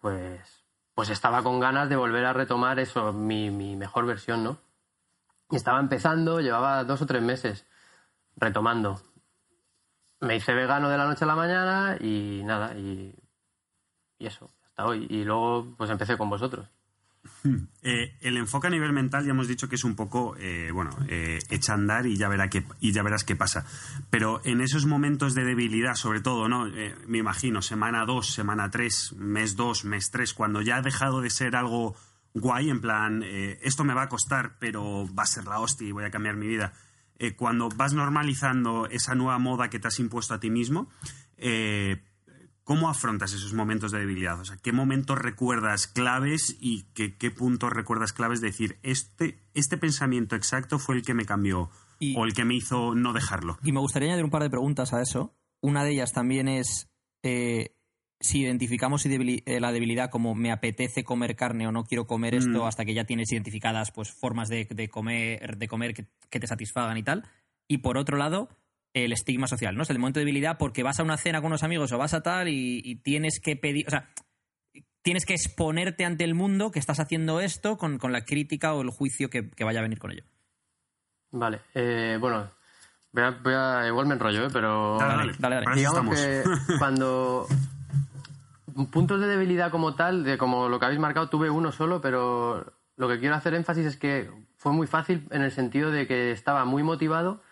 [SPEAKER 2] pues, pues estaba con ganas de volver a retomar eso, mi, mi mejor versión, ¿no? Y estaba empezando, llevaba dos o tres meses retomando. Me hice vegano de la noche a la mañana y nada, y, eso, hasta hoy. Y luego pues empecé con vosotros.
[SPEAKER 3] Eh, el enfoque a nivel mental ya hemos dicho que es un poco, eh, bueno, eh, echa andar y ya, verá qué, y ya verás qué pasa. Pero en esos momentos de debilidad, sobre todo, ¿no? Eh, me imagino, semana 2, semana 3, mes 2, mes 3, cuando ya ha dejado de ser algo guay, en plan, esto me va a costar, pero va a ser la hostia y voy a cambiar mi vida. Eh, cuando vas normalizando esa nueva moda que te has impuesto a ti mismo, eh, ¿Cómo afrontas esos momentos de debilidad? O sea, ¿qué momentos recuerdas claves y qué, qué puntos recuerdas claves de decir, este, este pensamiento exacto fue el que me cambió
[SPEAKER 1] Y-
[SPEAKER 3] o el que me hizo no dejarlo?
[SPEAKER 1] Y me gustaría añadir un par de preguntas a eso. Una de ellas también es eh, si identificamos eh, la debilidad como me apetece comer carne o no quiero comer esto
[SPEAKER 3] Mm.
[SPEAKER 1] hasta que ya tienes identificadas pues formas de, de comer, de comer que, que te satisfagan y tal. Y por otro lado, el estigma social, ¿no? Es el momento de debilidad porque vas a una cena con unos amigos o vas a tal y, y tienes que pedir, o sea, tienes que exponerte ante el mundo que estás haciendo esto con, con la crítica o el juicio que, que vaya a venir con ello.
[SPEAKER 2] Vale, eh, bueno, voy a, voy a- igual me enrollo, ¿eh? pero
[SPEAKER 3] Dale,
[SPEAKER 1] dale, dale,
[SPEAKER 2] digamos que cuando puntos de debilidad como tal, de como lo que habéis marcado, tuve uno solo, pero lo que quiero hacer énfasis es que fue muy fácil en el sentido de que estaba muy motivado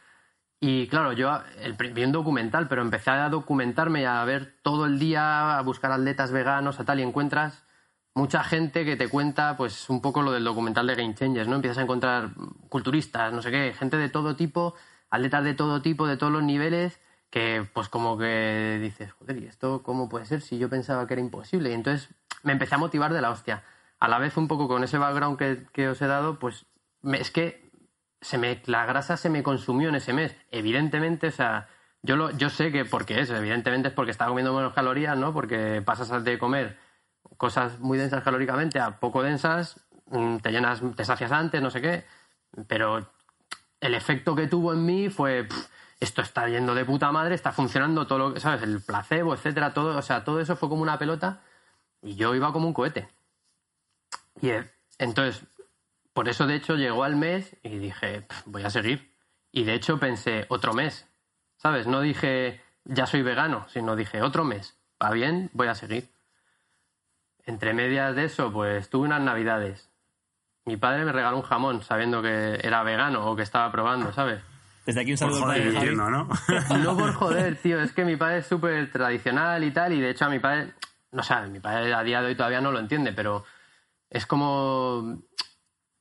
[SPEAKER 2] y claro, yo vi un documental, pero empecé a documentarme y a ver todo el día, a buscar atletas veganos, a tal, y encuentras mucha gente que te cuenta pues un poco lo del documental de Game Changers, ¿no? Empiezas a encontrar culturistas, no sé qué, gente de todo tipo, atletas de todo tipo, de todos los niveles, que pues como que dices, joder, ¿y esto cómo puede ser si yo pensaba que era imposible? Y entonces me empecé a motivar de la hostia. A la vez un poco con ese background que, que os he dado, pues es que se me, la grasa se me consumió en ese mes. Evidentemente, o sea, yo, lo, yo sé que porque es, evidentemente es porque estaba comiendo menos calorías, ¿no? Porque pasas de comer cosas muy densas calóricamente a poco densas, mm, te llenas, te sacias antes, no sé qué, pero el efecto que tuvo en mí fue, "Pff, esto está yendo de puta madre, está funcionando todo lo que, ¿sabes? El placebo, etcétera, todo, o sea, todo eso fue como una pelota y yo iba como un cohete. Y eh, entonces, por eso de hecho llegó al mes y dije, "Pff, voy a seguir. Y de hecho pensé, otro mes, ¿sabes? No dije, ya soy vegano, sino dije, otro mes, va bien, voy a seguir. Entre medias de eso, pues tuve unas navidades. Mi padre me regaló un jamón sabiendo que era vegano o que estaba probando, ¿sabes?
[SPEAKER 1] Desde aquí un
[SPEAKER 3] Por
[SPEAKER 1] saludo al
[SPEAKER 3] joder,
[SPEAKER 1] padre
[SPEAKER 3] entiendo, ¿no?
[SPEAKER 2] No por joder, tío, es que mi padre es súper tradicional y tal, y de hecho a mi padre, no sé, mi padre a día de hoy todavía no lo entiende, pero es como,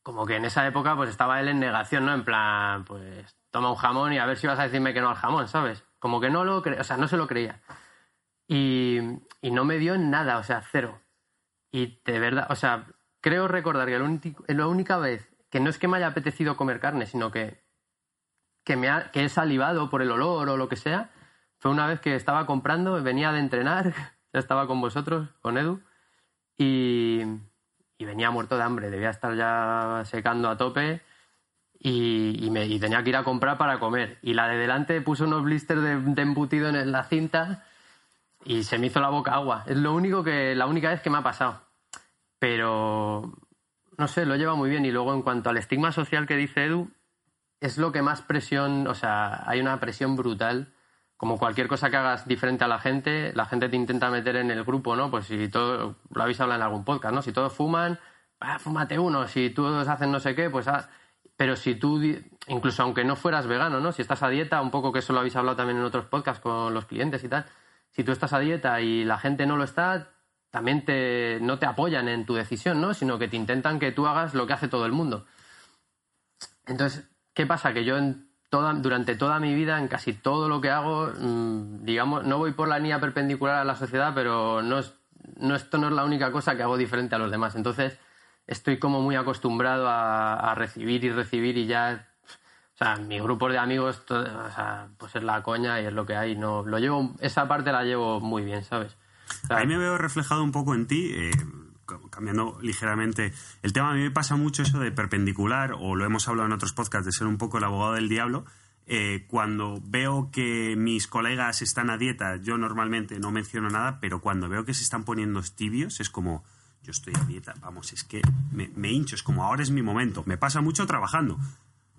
[SPEAKER 2] como que en esa época pues estaba él en negación, ¿no? En plan, pues toma un jamón y a ver si vas a decirme que no al jamón, ¿sabes? Como que no lo cre o sea, no se lo creía. Y, y no me dio nada, o sea, cero. Y de verdad, o sea, creo recordar que la única vez que no es que me haya apetecido comer carne, sino que que, me ha- que he salivado por el olor o lo que sea, fue una vez que estaba comprando, venía de entrenar, ya estaba con vosotros, con Edu, y, y venía muerto de hambre, debía estar ya secando a tope y, y me, y tenía que ir a comprar para comer. Y la de delante puso unos blisters de, de embutido en la cinta y se me hizo la boca agua. Es lo único que, la única vez que me ha pasado. Pero, no sé, lo lleva muy bien. Y luego en cuanto al estigma social que dice Edu, es lo que más presión, o sea, hay una presión brutal. Como cualquier cosa que hagas diferente a la gente, la gente te intenta meter en el grupo, ¿no? Pues si todo, lo habéis hablado en algún podcast, ¿no? Si todos fuman, ah, fúmate uno. Si todos hacen no sé qué, pues haz. Pero si tú, incluso aunque no fueras vegano, ¿no? Si estás a dieta, un poco que eso lo habéis hablado también en otros podcasts con los clientes y tal. Si tú estás a dieta y la gente no lo está, también te, no te apoyan en tu decisión, ¿no? Sino que te intentan que tú hagas lo que hace todo el mundo. Entonces, ¿qué pasa? Que yo en toda, durante toda mi vida, en casi todo lo que hago, mm, digamos, no voy por la línea perpendicular a la sociedad, pero no es, no, esto no es la única cosa que hago diferente a los demás. Entonces, estoy como muy acostumbrado a, a recibir y recibir y ya... O sea, mi grupo de amigos, todo- o sea, pues es la coña y es lo que hay. No, lo llevo, esa parte la llevo muy bien, ¿sabes? O sea,
[SPEAKER 3] Ahí me veo reflejado un poco en ti, eh, cambiando ligeramente el tema. A mí me pasa mucho eso de perpendicular, o lo hemos hablado en otros podcasts, de ser un poco el abogado del diablo. Eh, cuando veo que mis colegas están a dieta, yo normalmente no menciono nada, pero cuando veo que se están poniendo tibios, es como, yo estoy a dieta, vamos, es que me, hincho, es como ahora es mi momento. Me pasa mucho trabajando.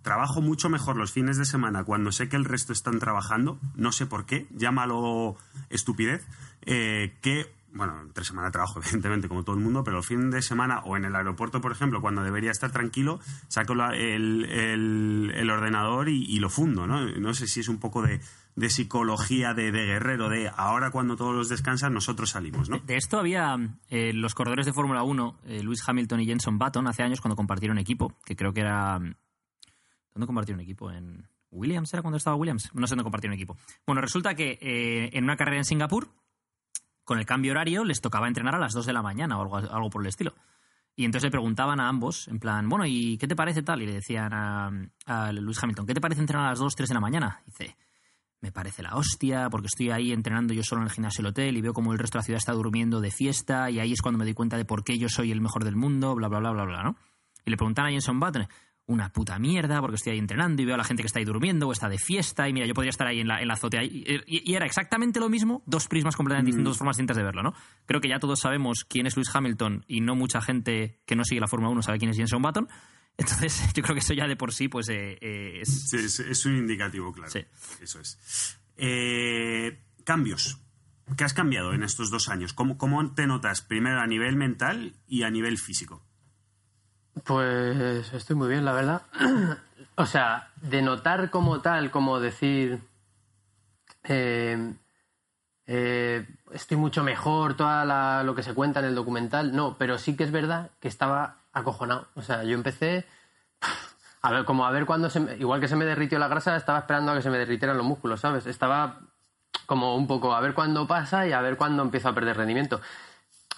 [SPEAKER 3] Trabajo mucho mejor los fines de semana cuando sé que el resto están trabajando, no sé por qué, llámalo estupidez, eh, que bueno, entre semana de trabajo, evidentemente, como todo el mundo, pero el fin de semana o en el aeropuerto, por ejemplo, cuando debería estar tranquilo, saco el, el- ordenador y, lo fundo, ¿no? No sé si es un poco de, de psicología de, guerrero, de ahora cuando todos los descansan, nosotros salimos, ¿no?
[SPEAKER 1] De esto había eh, los corredores de Fórmula 1, eh, Lewis Hamilton y Jenson Button, hace años cuando compartieron equipo, que creo que era... ¿Dónde compartieron equipo? ¿En Williams era cuando estaba Williams? No sé dónde compartieron equipo. Bueno, resulta que eh, en una carrera en Singapur, con el cambio horario, les tocaba entrenar a las 2 de la mañana o algo, por el estilo. Y entonces le preguntaban a ambos, en plan, bueno, ¿y qué te parece tal? Y le decían a, Lewis Hamilton, ¿qué te parece entrenar a las 2, 3 de la mañana? dice, me parece la hostia, porque estoy ahí entrenando yo solo en el gimnasio del hotel y veo como el resto de la ciudad está durmiendo de fiesta y ahí es cuando me doy cuenta de por qué yo soy el mejor del mundo, bla, bla, bla, bla, bla, ¿no? Y le preguntan a Jenson Button, una puta mierda, porque estoy ahí entrenando y veo a la gente que está ahí durmiendo o está de fiesta y mira, yo podría estar ahí en la, en la azotea. Y, y- y era exactamente lo mismo, dos prismas completamente distintas, dos formas distintas de verlo, ¿no? Creo que ya todos sabemos quién es Lewis Hamilton y no mucha gente que no sigue la Fórmula 1 sabe quién es Jenson Button. Entonces, yo creo que eso ya de por sí, pues, eh, eh, es...
[SPEAKER 3] Sí, es, es un indicativo, claro.
[SPEAKER 1] Sí.
[SPEAKER 3] Eso es. Eh, cambios. ¿Qué has cambiado en estos dos años? ¿Cómo, ¿Cómo te notas primero a nivel mental y a nivel físico?
[SPEAKER 2] Pues estoy muy bien, la verdad. o sea, de notar como tal, como decir, eh, eh, estoy mucho mejor, todo lo que se cuenta en el documental, no, pero sí que es verdad que estaba acojonado. O sea, yo empecé a ver, como a ver cuándo se me- igual que se me derritió la grasa, estaba esperando a que se me derritieran los músculos, ¿sabes? Estaba como un poco a ver cuándo pasa y a ver cuándo empiezo a perder rendimiento.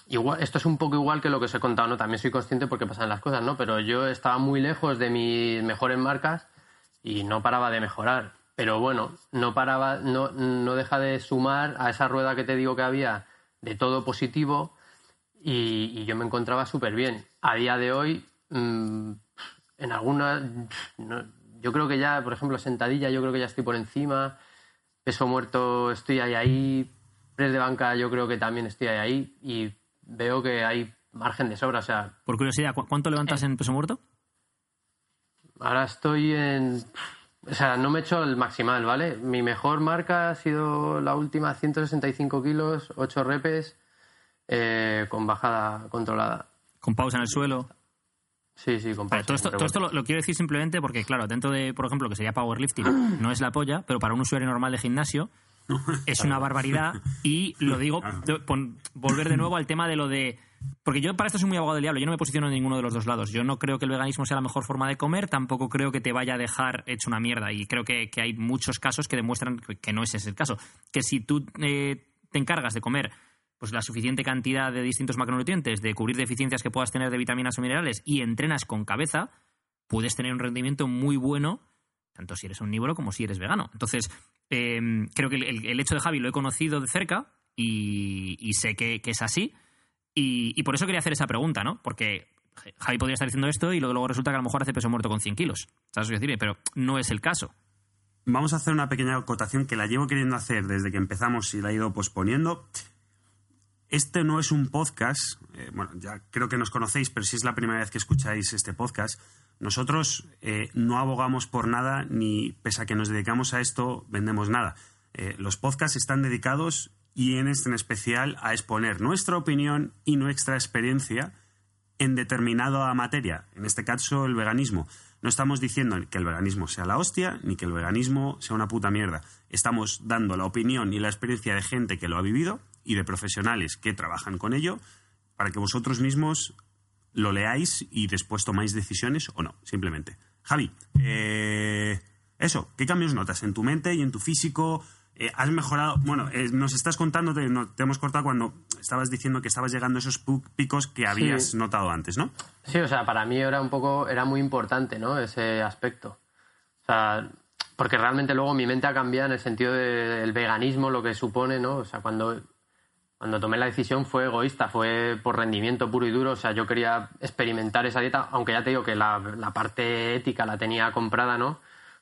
[SPEAKER 2] Igual, esto es un poco igual que lo que os he contado, ¿no? También soy consciente porque pasan las cosas, ¿no? Pero yo estaba muy lejos de mis mejores marcas y no paraba de mejorar. Pero bueno, no paraba, no, no deja de sumar a esa rueda que te digo que había de todo positivo y, y yo me encontraba súper bien. A día de hoy, mm, en alguna, no- yo creo que ya, por ejemplo, sentadilla, yo creo que ya estoy por encima, peso muerto estoy ahí ahí, press de banca yo creo que también estoy ahí ahí y veo que hay margen de sobra, o sea,
[SPEAKER 1] Por curiosidad, ¿cu- ¿cuánto levantas en peso muerto?
[SPEAKER 2] Ahora estoy en. O sea, no me he hecho el maximal, ¿vale? Mi mejor marca ha sido la última 165 kilos, 8 repes, eh, con bajada controlada.
[SPEAKER 1] Con pausa en el suelo.
[SPEAKER 2] Sí, sí, con
[SPEAKER 1] Vale,
[SPEAKER 2] pausa,
[SPEAKER 1] todo esto, todo esto lo, lo quiero decir simplemente porque, claro, dentro de, por ejemplo, lo que sería powerlifting, no es la polla, pero para un usuario normal de gimnasio es una barbaridad. Y lo digo, pon- volver de nuevo al tema de lo de. Porque yo para esto soy muy abogado del diablo, yo no me posiciono en ninguno de los dos lados. Yo no creo que el veganismo sea la mejor forma de comer, tampoco creo que te vaya a dejar hecho una mierda. Y creo que, que hay muchos casos que demuestran que, que no ese es el caso. Que si tú eh, te encargas de comer pues la suficiente cantidad de distintos macronutrientes, de cubrir deficiencias que puedas tener de vitaminas o minerales y entrenas con cabeza, puedes tener un rendimiento muy bueno, tanto si eres omnívoro como si eres vegano. Entonces, eh, creo que el, hecho de Javi lo he conocido de cerca y, sé que, es así. Y, por eso quería hacer esa pregunta, ¿no? Porque Javi podría estar diciendo esto y luego, luego resulta que a lo mejor hace peso muerto con 100 kilos. ¿Sabes lo que decir? Pero no es el caso.
[SPEAKER 3] Vamos a hacer una pequeña acotación que la llevo queriendo hacer desde que empezamos y la he ido posponiendo. Este no es un podcast, eh, bueno, ya creo que nos conocéis, pero si es la primera vez que escucháis este podcast, nosotros eh, no abogamos por nada, ni pese a que nos dedicamos a esto, vendemos nada. Eh, los podcasts están dedicados, y en este en especial, a exponer nuestra opinión y nuestra experiencia en determinada materia, en este caso el veganismo. No estamos diciendo que el veganismo sea la hostia, ni que el veganismo sea una puta mierda. Estamos dando la opinión y la experiencia de gente que lo ha vivido y de profesionales que trabajan con ello para que vosotros mismos lo leáis y después tomáis decisiones o no, simplemente. Javi, eh, eso, ¿qué cambios notas en tu mente y en tu físico? Eh, ¿Has mejorado? Bueno, eh, nos estás contando, te, no, te hemos cortado cuando estabas diciendo que estabas llegando a esos picos que habías notado antes, ¿no?
[SPEAKER 2] Sí, o sea, para mí era un poco, era muy importante, ¿no? Ese aspecto. O sea, porque realmente luego mi mente ha cambiado en el sentido del veganismo, lo que supone, ¿no? O sea, cuando, cuando tomé la decisión fue egoísta, fue por rendimiento puro y duro. O sea, yo quería experimentar esa dieta, aunque ya te digo que la, la parte ética la tenía comprada, ¿no?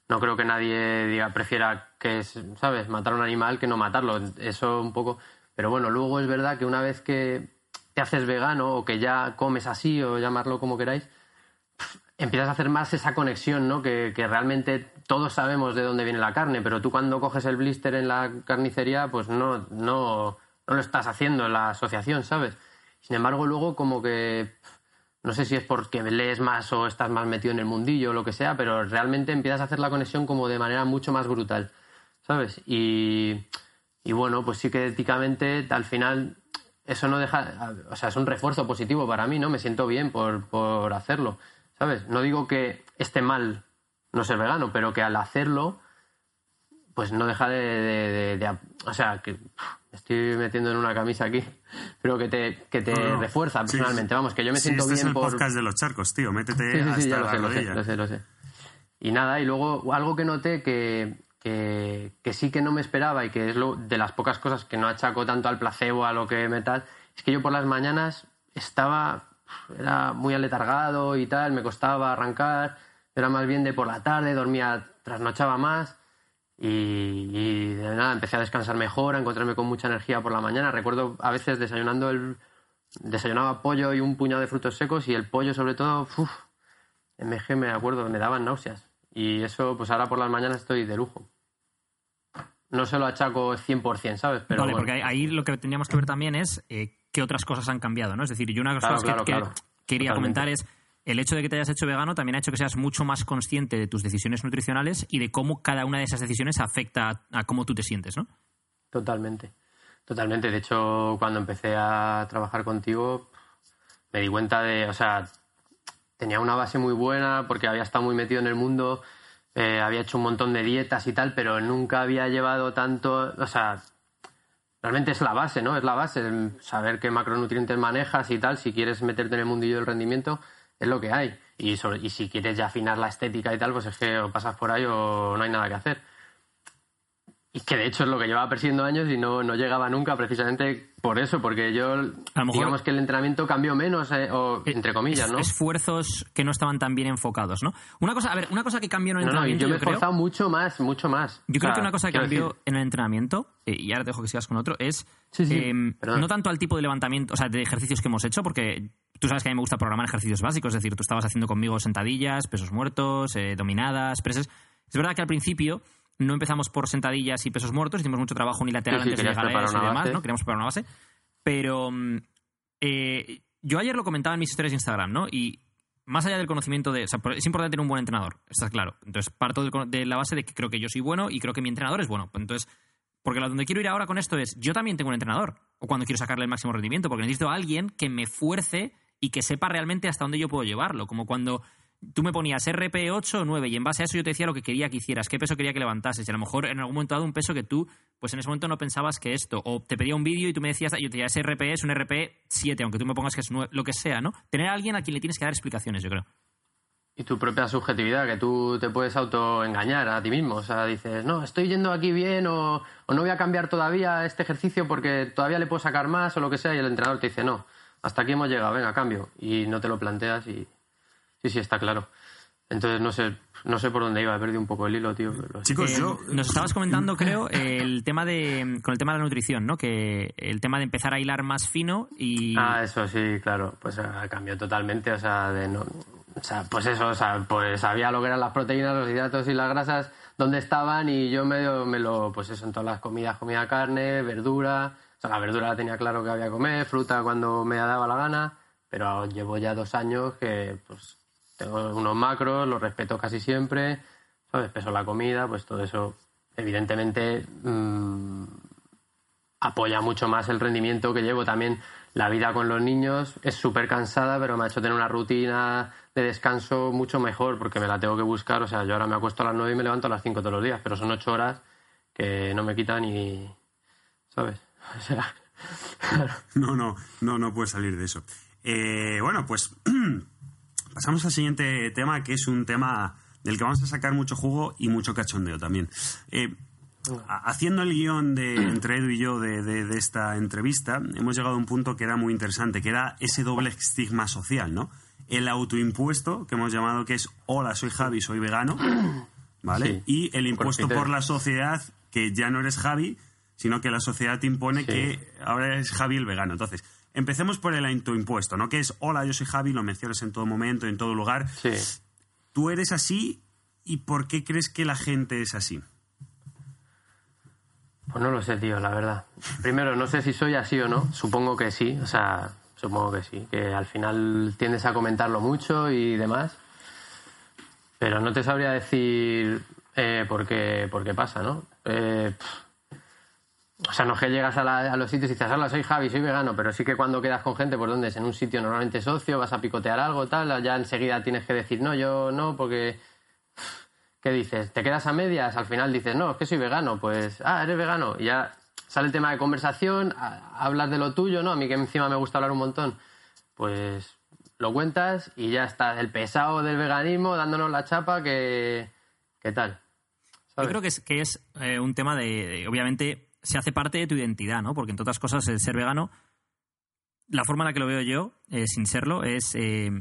[SPEAKER 2] No creo que nadie diga, prefiera que, es, ¿sabes?, matar a un animal que no matarlo. Eso un poco. Pero bueno, luego es verdad que una vez que te haces vegano o que ya comes así o llamarlo como queráis, empiezas a hacer más esa conexión, ¿no? Que, que realmente todos sabemos de dónde viene la carne, pero tú cuando coges el blister en la carnicería, pues no, no, no lo estás haciendo en la asociación, ¿sabes? Sin embargo, luego como que no sé si es porque lees más o estás más metido en el mundillo o lo que sea, pero realmente empiezas a hacer la conexión como de manera mucho más brutal, ¿sabes? Y, y bueno, pues sí que éticamente al final eso no deja, o sea, es un refuerzo positivo para mí, ¿no? Me siento bien por, por hacerlo, ¿sabes? No digo que esté mal no ser vegano, pero que al hacerlo, pues no deja de, de, o sea, que estoy metiendo en una camisa aquí, pero que te, que te refuerza personalmente. Vamos, que yo me siento
[SPEAKER 3] este
[SPEAKER 2] bien
[SPEAKER 3] es el
[SPEAKER 2] por...
[SPEAKER 3] podcast de los charcos, tío. Métete hasta
[SPEAKER 2] lo
[SPEAKER 3] la
[SPEAKER 2] sé, lo sé, lo sé, lo sé. Y nada, y luego algo que noté que, que, que sí que no me esperaba y que es lo, de las pocas cosas que no achaco tanto al placebo, a lo que me tal, es que yo por las mañanas estaba, era muy aletargado y tal, me costaba arrancar, era más bien de por la tarde, dormía, trasnochaba más y, y de nada, empecé a descansar mejor, a encontrarme con mucha energía por la mañana. Recuerdo a veces desayunando el... Desayunaba pollo y un puñado de frutos secos y el pollo sobre todo, uff, MG me acuerdo, me daban náuseas. Y eso, pues ahora por las mañanas estoy de lujo. No se lo achaco 100%, ¿sabes? Pero
[SPEAKER 1] vale,
[SPEAKER 2] bueno.
[SPEAKER 1] porque ahí lo que tendríamos que ver también es eh, qué otras cosas han cambiado, ¿no? Es decir, yo una de las
[SPEAKER 2] Claro,
[SPEAKER 1] cosas que-
[SPEAKER 2] claro,
[SPEAKER 1] que, quería
[SPEAKER 2] Totalmente.
[SPEAKER 1] comentar es el hecho de que te hayas hecho vegano también ha hecho que seas mucho más consciente de tus decisiones nutricionales y de cómo cada una de esas decisiones afecta a, cómo tú te sientes, ¿no?
[SPEAKER 2] Totalmente. Totalmente. De hecho, cuando empecé a trabajar contigo, me di cuenta de, o sea, tenía una base muy buena porque había estado muy metido en el mundo, eh, había hecho un montón de dietas y tal, pero nunca había llevado tanto, o sea, realmente es la base, ¿no? Es la base, saber qué macronutrientes manejas y tal, si quieres meterte en el mundillo del rendimiento, es lo que hay. Y, sobre- y si quieres ya afinar la estética y tal, pues es que o pasas por ahí o no hay nada que hacer. Y que de hecho es lo que llevaba persiguiendo años y no, no llegaba nunca precisamente por eso, porque yo,
[SPEAKER 1] A lo mejor-
[SPEAKER 2] digamos que el entrenamiento cambió menos, eh, o entre comillas, ¿no?
[SPEAKER 1] Esfuerzos que no estaban tan bien enfocados, ¿no? Una cosa, a ver, una cosa que cambió en el
[SPEAKER 2] No,
[SPEAKER 1] entrenamiento,
[SPEAKER 2] yo me he
[SPEAKER 1] creo-
[SPEAKER 2] esforzado mucho más, mucho más.
[SPEAKER 1] Yo creo que una cosa que cambió
[SPEAKER 2] decir,
[SPEAKER 1] en el entrenamiento, eh, y ahora te dejo que sigas con otro, es
[SPEAKER 2] Sí, sí,
[SPEAKER 1] em, no tanto al tipo de levantamiento, o sea, de ejercicios que hemos hecho, porque tú sabes que a mí me gusta programar ejercicios básicos, es decir, tú estabas haciendo conmigo sentadillas, pesos muertos, eh, dominadas, presses. Es verdad que al principio no empezamos por sentadillas y pesos muertos, hicimos mucho trabajo unilateral
[SPEAKER 2] Sí, sí,
[SPEAKER 1] antes de llegar a eso y demás. ¿no? Queríamos preparar una base. Pero mm, eh, yo ayer lo comentaba en mis historias de Instagram, ¿no? Y más allá del conocimiento de. O sea, por- es importante tener un buen entrenador, está claro. Entonces, parto de la base de que creo que yo soy bueno y creo que mi entrenador es bueno. Entonces, porque a donde quiero ir ahora con esto es, yo también tengo un entrenador, o cuando quiero sacarle el máximo rendimiento, porque necesito a alguien que me fuerce y que sepa realmente hasta dónde yo puedo llevarlo. Como cuando tú me ponías RP8 o 9 y en base a eso yo te decía lo que quería que hicieras, qué peso quería que levantases. Y a lo mejor en algún momento dado un peso que tú, pues en ese momento no pensabas que esto. O te pedía un vídeo y tú me decías, "Ah, yo te decía, ese RP es un RP7, aunque tú me pongas que es 9, lo que sea, ¿no? Tener a alguien a quien le tienes que dar explicaciones, yo creo.
[SPEAKER 2] Y tu propia subjetividad, que tú te puedes autoengañar a ti mismo. O sea, dices, no, estoy yendo aquí bien o, o no voy a cambiar todavía este ejercicio porque todavía le puedo sacar más o lo que sea. Y el entrenador te dice, no, hasta aquí hemos llegado, venga, cambio. Y no te lo planteas y sí, sí, está claro. Entonces, no sé, no sé por dónde iba, he perdido un poco el hilo, tío. pero-
[SPEAKER 3] Chicos,
[SPEAKER 1] Eh,
[SPEAKER 3] yo...
[SPEAKER 1] Nos estabas comentando, creo, el tema de. con el tema de la nutrición, ¿no? Que el tema de empezar a hilar más fino y.
[SPEAKER 2] Ah, eso sí, claro, pues ah, cambió totalmente, o sea, de no, o sea, pues eso, o sea, pues sabía lo que eran las proteínas, los hidratos y las grasas, dónde estaban y yo medio me lo, pues eso, en todas las comidas comía carne, verdura, o sea, la verdura la tenía claro que había que comer, fruta cuando me daba la gana, pero llevo ya dos años que, pues, tengo unos macros, los respeto casi siempre, ¿sabes? Peso la comida, pues todo eso, evidentemente, mm, apoya mucho más el rendimiento que llevo. También la vida con los niños es súper cansada, pero me ha hecho tener una rutina de descanso mucho mejor porque me la tengo que buscar. O sea, yo ahora me acuesto a las 9 y me levanto a las 5 todos los días, pero son 8 horas que no me quitan ni... ¿Sabes? O sea,
[SPEAKER 3] No, no, no, no puedes salir de eso. Eh, bueno, pues pasamos al siguiente tema, que es un tema del que vamos a sacar mucho jugo y mucho cachondeo también. Eh, ha- haciendo el guion de, entre Edu y yo de, de- de esta entrevista, hemos llegado a un punto que era muy interesante, que era ese doble estigma social, ¿no? El autoimpuesto, que hemos llamado que es hola, soy Javi, soy vegano, ¿vale?
[SPEAKER 2] Sí,
[SPEAKER 3] y el impuesto
[SPEAKER 2] criterio.
[SPEAKER 3] por la sociedad, que ya no eres Javi, sino que la sociedad te impone
[SPEAKER 2] Sí.
[SPEAKER 3] que ahora es Javi el vegano. Entonces, empecemos por el autoimpuesto, ¿no? Que es, hola, yo soy Javi, lo mencionas en todo momento, en todo lugar.
[SPEAKER 2] sí.
[SPEAKER 3] ¿Tú eres así y por qué crees que la gente es así?
[SPEAKER 2] Pues no lo sé, tío, la verdad. Primero, no sé si soy así o no. Supongo que sí, o sea, supongo que sí. Que al final tiendes a comentarlo mucho y demás. Pero no te sabría decir eh, por, qué, por qué pasa, ¿no? Eh, o sea, no es que llegas a, la- a los sitios y dices, hola, soy Javi, soy vegano, pero sí que cuando quedas con gente, pues donde es en un sitio normalmente socio, vas a picotear algo, tal, ya enseguida tienes que decir, no, yo no, porque ¿Qué dices? ¿Te quedas a medias? Al final dices, no, es que soy vegano. Pues, ah, eres vegano. Y ya sale el tema de conversación, a- hablas de lo tuyo, ¿no? A mí que encima me gusta hablar un montón. Pues lo cuentas y ya está. El pesado del veganismo dándonos la chapa que... ¿Qué tal?
[SPEAKER 1] Yo creo que es, que es eh, un tema de, de- Obviamente, se hace parte de tu identidad, ¿no? Porque, entre otras cosas, el ser vegano, la forma en la que lo veo yo, eh, sin serlo, es. eh,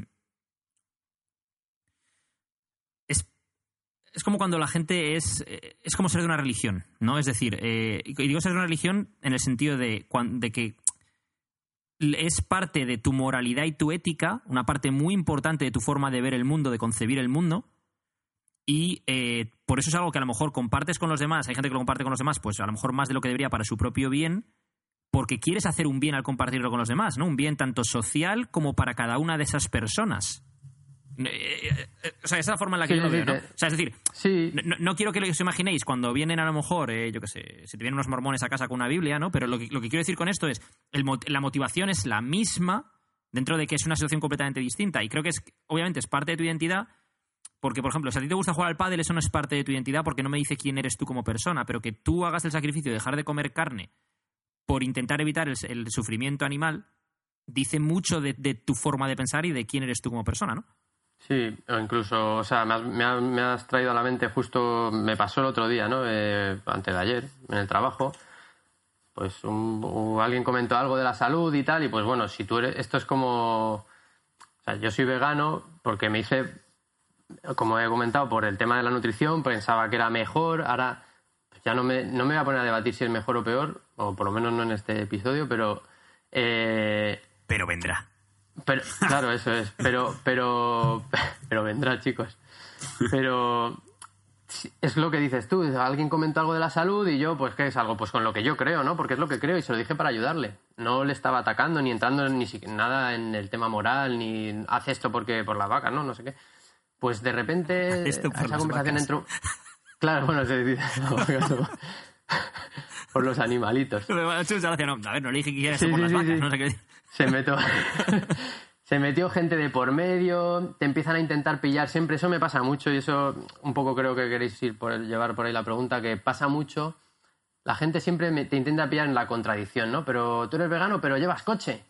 [SPEAKER 1] es. es como cuando la gente es. eh, es como ser de una religión, ¿no? Es decir, y digo ser de una religión en el sentido de, de que es parte de tu moralidad y tu ética, una parte muy importante de tu forma de ver el mundo, de concebir el mundo, y eh, por eso es algo que a lo mejor compartes con los demás, hay gente que lo comparte con los demás, pues a lo mejor más de lo que debería para su propio bien, porque quieres hacer un bien al compartirlo con los demás, ¿no? Un bien tanto social como para cada una de esas personas. Eh, eh, o sea, esa es la forma en la que
[SPEAKER 2] Sí,
[SPEAKER 1] yo lo veo, ¿no? O sea, es decir,
[SPEAKER 2] Sí,
[SPEAKER 1] no, quiero que os imaginéis cuando vienen a lo mejor, yo qué sé, si te vienen unos mormones a casa con una Biblia, ¿no? Pero lo que, lo que quiero decir con esto es, el la motivación es la misma dentro de que es una situación completamente distinta. Y creo que es, obviamente, es parte de tu identidad, porque, por ejemplo, si a ti te gusta jugar al pádel, eso no es parte de tu identidad porque no me dice quién eres tú como persona, pero que tú hagas el sacrificio de dejar de comer carne por intentar evitar el, sufrimiento animal, dice mucho de, tu forma de pensar y de quién eres tú como persona, ¿no?
[SPEAKER 2] Sí, o incluso, o sea, me has, me me has traído a la mente justo, me pasó el otro día, ¿no? Eh, antes de ayer, en el trabajo, pues alguien comentó algo de la salud y tal, y pues bueno, si tú eres, esto es como, o sea, yo soy vegano porque me hice, como he comentado, por el tema de la nutrición, pensaba que era mejor, ahora pues ya no me, no me voy a poner a debatir si es mejor o peor, o por lo menos no en este episodio, pero... eh,
[SPEAKER 1] Pero vendrá.
[SPEAKER 2] pero, claro, eso es. Pero, pero, pero vendrá, chicos. Pero es lo que dices tú. Alguien comentó algo de la salud y yo, pues, ¿qué es algo? Pues con lo que yo creo, ¿no? Porque es lo que creo y se lo dije para ayudarle. No le estaba atacando ni entrando ni siquiera nada en el tema moral ni hace esto porque por la vaca, ¿no? No sé qué. Pues de repente
[SPEAKER 1] Esto por
[SPEAKER 2] a esa conversación entró. Claro, bueno, se dice por los animalitos.
[SPEAKER 1] Me ha hecho mucha gracia, no, a ver, no le dije que quieras
[SPEAKER 2] Sí,
[SPEAKER 1] por
[SPEAKER 2] sí,
[SPEAKER 1] las
[SPEAKER 2] sí,
[SPEAKER 1] vacas,
[SPEAKER 2] sí.
[SPEAKER 1] no sé qué.
[SPEAKER 2] Se metió, se metió gente de por medio, te empiezan a intentar pillar siempre. Eso me pasa mucho y eso un poco creo que queréis ir por el- llevar por ahí la pregunta, que pasa mucho. La gente siempre me- te intenta pillar en la contradicción, ¿no? Pero tú eres vegano, pero llevas coche.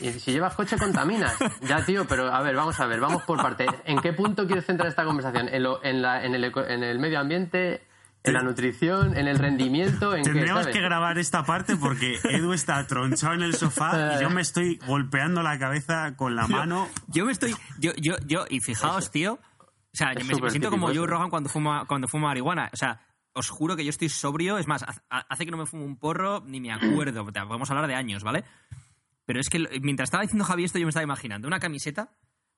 [SPEAKER 2] Y si llevas coche, contaminas. Ya, tío, pero a ver, vamos a ver, vamos por parte. ¿En qué punto quieres centrar esta conversación? ¿En, lo- en la- en el, eco- en el medio ambiente? ¿En la nutrición? ¿En el rendimiento? ¿En qué,
[SPEAKER 3] Tendríamos
[SPEAKER 2] sabes?
[SPEAKER 3] que grabar esta parte porque Edu está tronchado en el sofá y yo me estoy golpeando la cabeza con la mano.
[SPEAKER 1] Yo me estoy. Yo, yo, yo, y fijaos, tío. O sea, me, siento como Joe. Rogan cuando fuma, cuando fuma marihuana. O sea, os juro que yo estoy sobrio. Es más, ha- hace que no me fumo un porro, ni me acuerdo. O sea, Podemos hablar de años, ¿vale? Pero es que mientras estaba diciendo Javi esto, yo me estaba imaginando una camiseta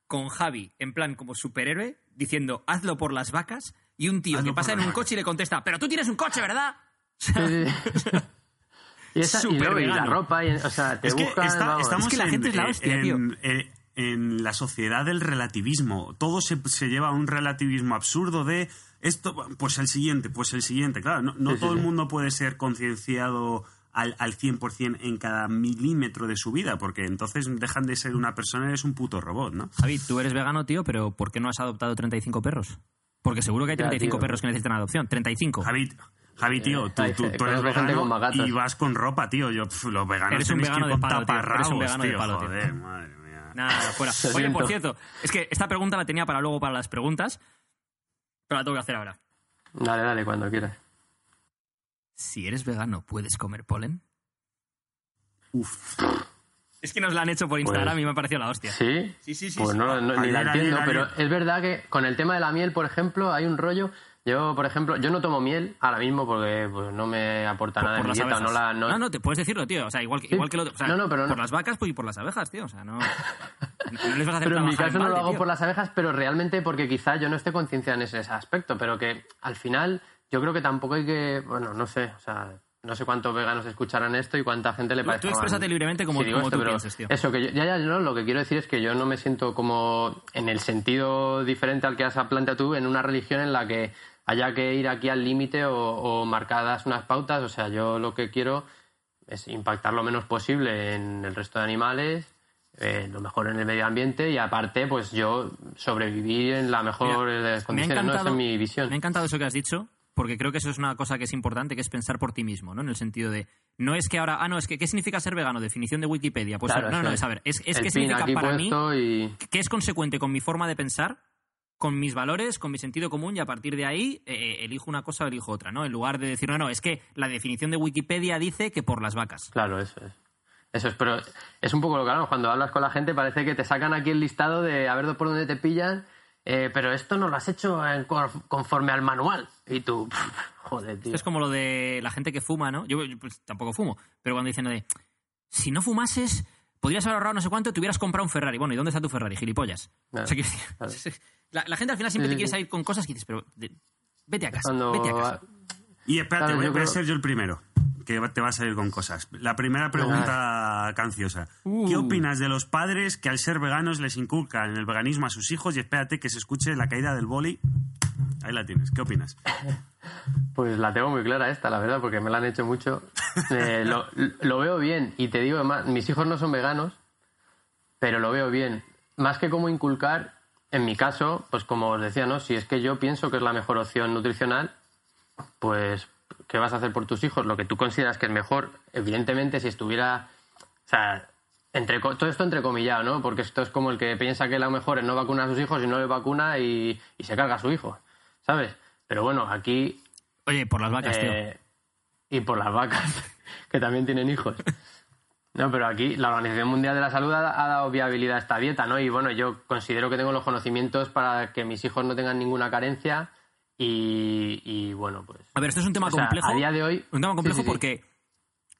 [SPEAKER 1] con Javi, en plan como superhéroe, diciendo hazlo por las vacas, y un tío
[SPEAKER 3] Hazlo
[SPEAKER 1] que pasa en un
[SPEAKER 3] vacas.
[SPEAKER 1] coche y le contesta, pero tú tienes un coche, ¿verdad?
[SPEAKER 2] Sí, sí. y, esa, y, luego, y la ropa, y, o sea, te
[SPEAKER 3] Es que
[SPEAKER 2] buscan,
[SPEAKER 3] está-
[SPEAKER 2] vamos.
[SPEAKER 3] estamos
[SPEAKER 1] Es que la
[SPEAKER 3] en,
[SPEAKER 1] gente es la
[SPEAKER 3] eh,
[SPEAKER 1] hostia,
[SPEAKER 3] en,
[SPEAKER 1] tío.
[SPEAKER 3] eh, en la sociedad del relativismo. Todo se, se lleva a un relativismo absurdo de esto, pues el siguiente, pues el siguiente. Claro, no, no
[SPEAKER 2] Sí, sí,
[SPEAKER 3] todo el
[SPEAKER 2] sí.
[SPEAKER 3] mundo puede ser concienciado al, al 100% en cada milímetro de su vida, porque entonces dejan de ser una persona, eres un puto robot, ¿no?
[SPEAKER 1] Javi, tú eres vegano, tío, pero ¿por qué no has adoptado 35 perros? Porque seguro que hay
[SPEAKER 2] Ya,
[SPEAKER 1] 35
[SPEAKER 2] tío.
[SPEAKER 1] perros que necesitan adopción. 35.
[SPEAKER 3] Javi, Javi tío, tú,
[SPEAKER 2] hay-
[SPEAKER 3] tú- tú eres vegano
[SPEAKER 2] con
[SPEAKER 3] y vas con ropa, tío. Yo, pf, los veganos
[SPEAKER 1] Eres un
[SPEAKER 3] que
[SPEAKER 1] vegano
[SPEAKER 3] ir
[SPEAKER 1] de palo, tío. Eres un
[SPEAKER 3] taparrabos,
[SPEAKER 1] vegano de palo, tío.
[SPEAKER 3] Joder, madre mía.
[SPEAKER 1] Nada, nada, fuera. Oye, por cierto, es que esta pregunta la tenía para luego para las preguntas, pero la tengo que hacer ahora.
[SPEAKER 2] Dale, dale, cuando quieras.
[SPEAKER 1] Si eres vegano, ¿puedes comer polen?
[SPEAKER 3] Uf.
[SPEAKER 1] Es que nos la han hecho por Instagram
[SPEAKER 2] Pues-
[SPEAKER 1] y me ha parecido la hostia.
[SPEAKER 2] ¿Sí?
[SPEAKER 1] Sí, sí, sí,
[SPEAKER 2] Pues
[SPEAKER 1] sí.
[SPEAKER 2] no, no, ni la entiendo, pero es verdad que con el tema de la miel, por ejemplo, hay un rollo. Yo, por ejemplo, yo no tomo miel ahora mismo porque pues, no me aporta nada en mi
[SPEAKER 1] las
[SPEAKER 2] dieta. No, la, no,
[SPEAKER 1] no, no, te puedes decirlo, tío. O sea, igual que,
[SPEAKER 2] Sí.
[SPEAKER 1] igual que lo otro. O sea,
[SPEAKER 2] No, no, pero
[SPEAKER 1] por las vacas pues, y por las abejas, tío. O sea, no. No les vas a hacer
[SPEAKER 2] Pero en mi caso no lo
[SPEAKER 1] balde,
[SPEAKER 2] hago
[SPEAKER 1] tío.
[SPEAKER 2] por las abejas, pero realmente porque quizá yo no esté conciencia en ese, ese aspecto, pero que al final yo creo que tampoco hay que, bueno, no sé, o sea, no sé cuántos veganos escucharán esto y cuánta gente le
[SPEAKER 1] Tú-
[SPEAKER 2] parece.
[SPEAKER 1] tú exprésate libremente como- como tú pienses, tío.
[SPEAKER 2] Eso, que yo, ya, ya, no, lo que quiero decir es que yo no me siento como en el sentido diferente al que has planteado tú, en una religión en la que haya que ir aquí al límite o, o marcadas unas pautas. O sea, yo lo que quiero es impactar lo menos posible en el resto de animales, eh, lo mejor en el medio ambiente y aparte, pues yo sobrevivir en la mejor
[SPEAKER 1] Mira,
[SPEAKER 2] de las condiciones. ¿no? Esa es mi visión.
[SPEAKER 1] me ha encantado eso que has dicho, porque creo que eso es una cosa que es importante, que es pensar por ti mismo, ¿no? En el sentido de, no es que ahora, ah, no, es que, ¿qué significa ser vegano? Definición de Wikipedia. Pues
[SPEAKER 2] Claro,
[SPEAKER 1] no, no, es, a ver, es, es que significa para mí
[SPEAKER 2] y...
[SPEAKER 1] que es consecuente con mi forma de pensar, con mis valores, con mi sentido común y a partir de ahí eh, elijo una cosa o elijo otra, ¿no? En lugar de decir, no, no, es que la definición de Wikipedia dice que por las vacas.
[SPEAKER 2] Claro, eso es. Eso es, pero es un poco lo que hablamos. Cuando hablas con la gente parece que te sacan aquí el listado de a ver por dónde te pillan, eh, pero esto no lo has hecho en cor- conforme al manual. Y tú, pff, joder, tío.
[SPEAKER 1] Esto es como lo de la gente que fuma, ¿no? Yo, yo, pues, tampoco fumo, pero cuando dicen lo de, si no fumases, podrías haber ahorrado no sé cuánto y te hubieras comprado un Ferrari. Bueno, ¿y dónde está tu Ferrari, gilipollas?
[SPEAKER 2] Claro,
[SPEAKER 1] O sea, que-
[SPEAKER 2] claro.
[SPEAKER 1] la, la gente al final siempre
[SPEAKER 2] Sí,
[SPEAKER 1] te quiere
[SPEAKER 2] sí.
[SPEAKER 1] salir con cosas que dices, pero de- vete a casa,
[SPEAKER 2] Cuando
[SPEAKER 1] vete a casa.
[SPEAKER 3] Y espérate,
[SPEAKER 2] Claro,
[SPEAKER 3] voy, a ser yo el primero, que te va a salir con cosas. La primera pregunta canciosa. ¿Qué
[SPEAKER 1] Uh.
[SPEAKER 3] opinas de los padres que al ser veganos les inculcan el veganismo a sus hijos? Y espérate que se escuche la caída del boli. Ahí la tienes. ¿Qué opinas?
[SPEAKER 2] Pues la tengo muy clara esta, la verdad, porque me la han hecho mucho. Eh, lo, lo veo bien y te digo, más, mis hijos no son veganos, pero lo veo bien. Más que como inculcar, en mi caso, pues como os decía, ¿no? Si es que yo pienso que es la mejor opción nutricional, pues ¿qué vas a hacer por tus hijos? Lo que tú consideras que es mejor, evidentemente, si estuviera... O sea, entre, todo esto entrecomillado, ¿no? Porque esto es como el que piensa que lo mejor es no vacunar a sus hijos y no le vacuna y, y se carga a su hijo, ¿sabes? Pero bueno, aquí
[SPEAKER 1] Oye, por las vacas, tío.
[SPEAKER 2] eh, y por las vacas, que también tienen hijos. No, pero aquí la Organización Mundial de la Salud ha dado viabilidad a esta dieta, ¿no? Y bueno, yo considero que tengo los conocimientos para que mis hijos no tengan ninguna carencia y, y, bueno, pues...
[SPEAKER 1] A ver, esto es un tema
[SPEAKER 2] o sea,
[SPEAKER 1] complejo.
[SPEAKER 2] a día de hoy...
[SPEAKER 1] Un tema complejo
[SPEAKER 2] Sí, sí, sí.
[SPEAKER 1] porque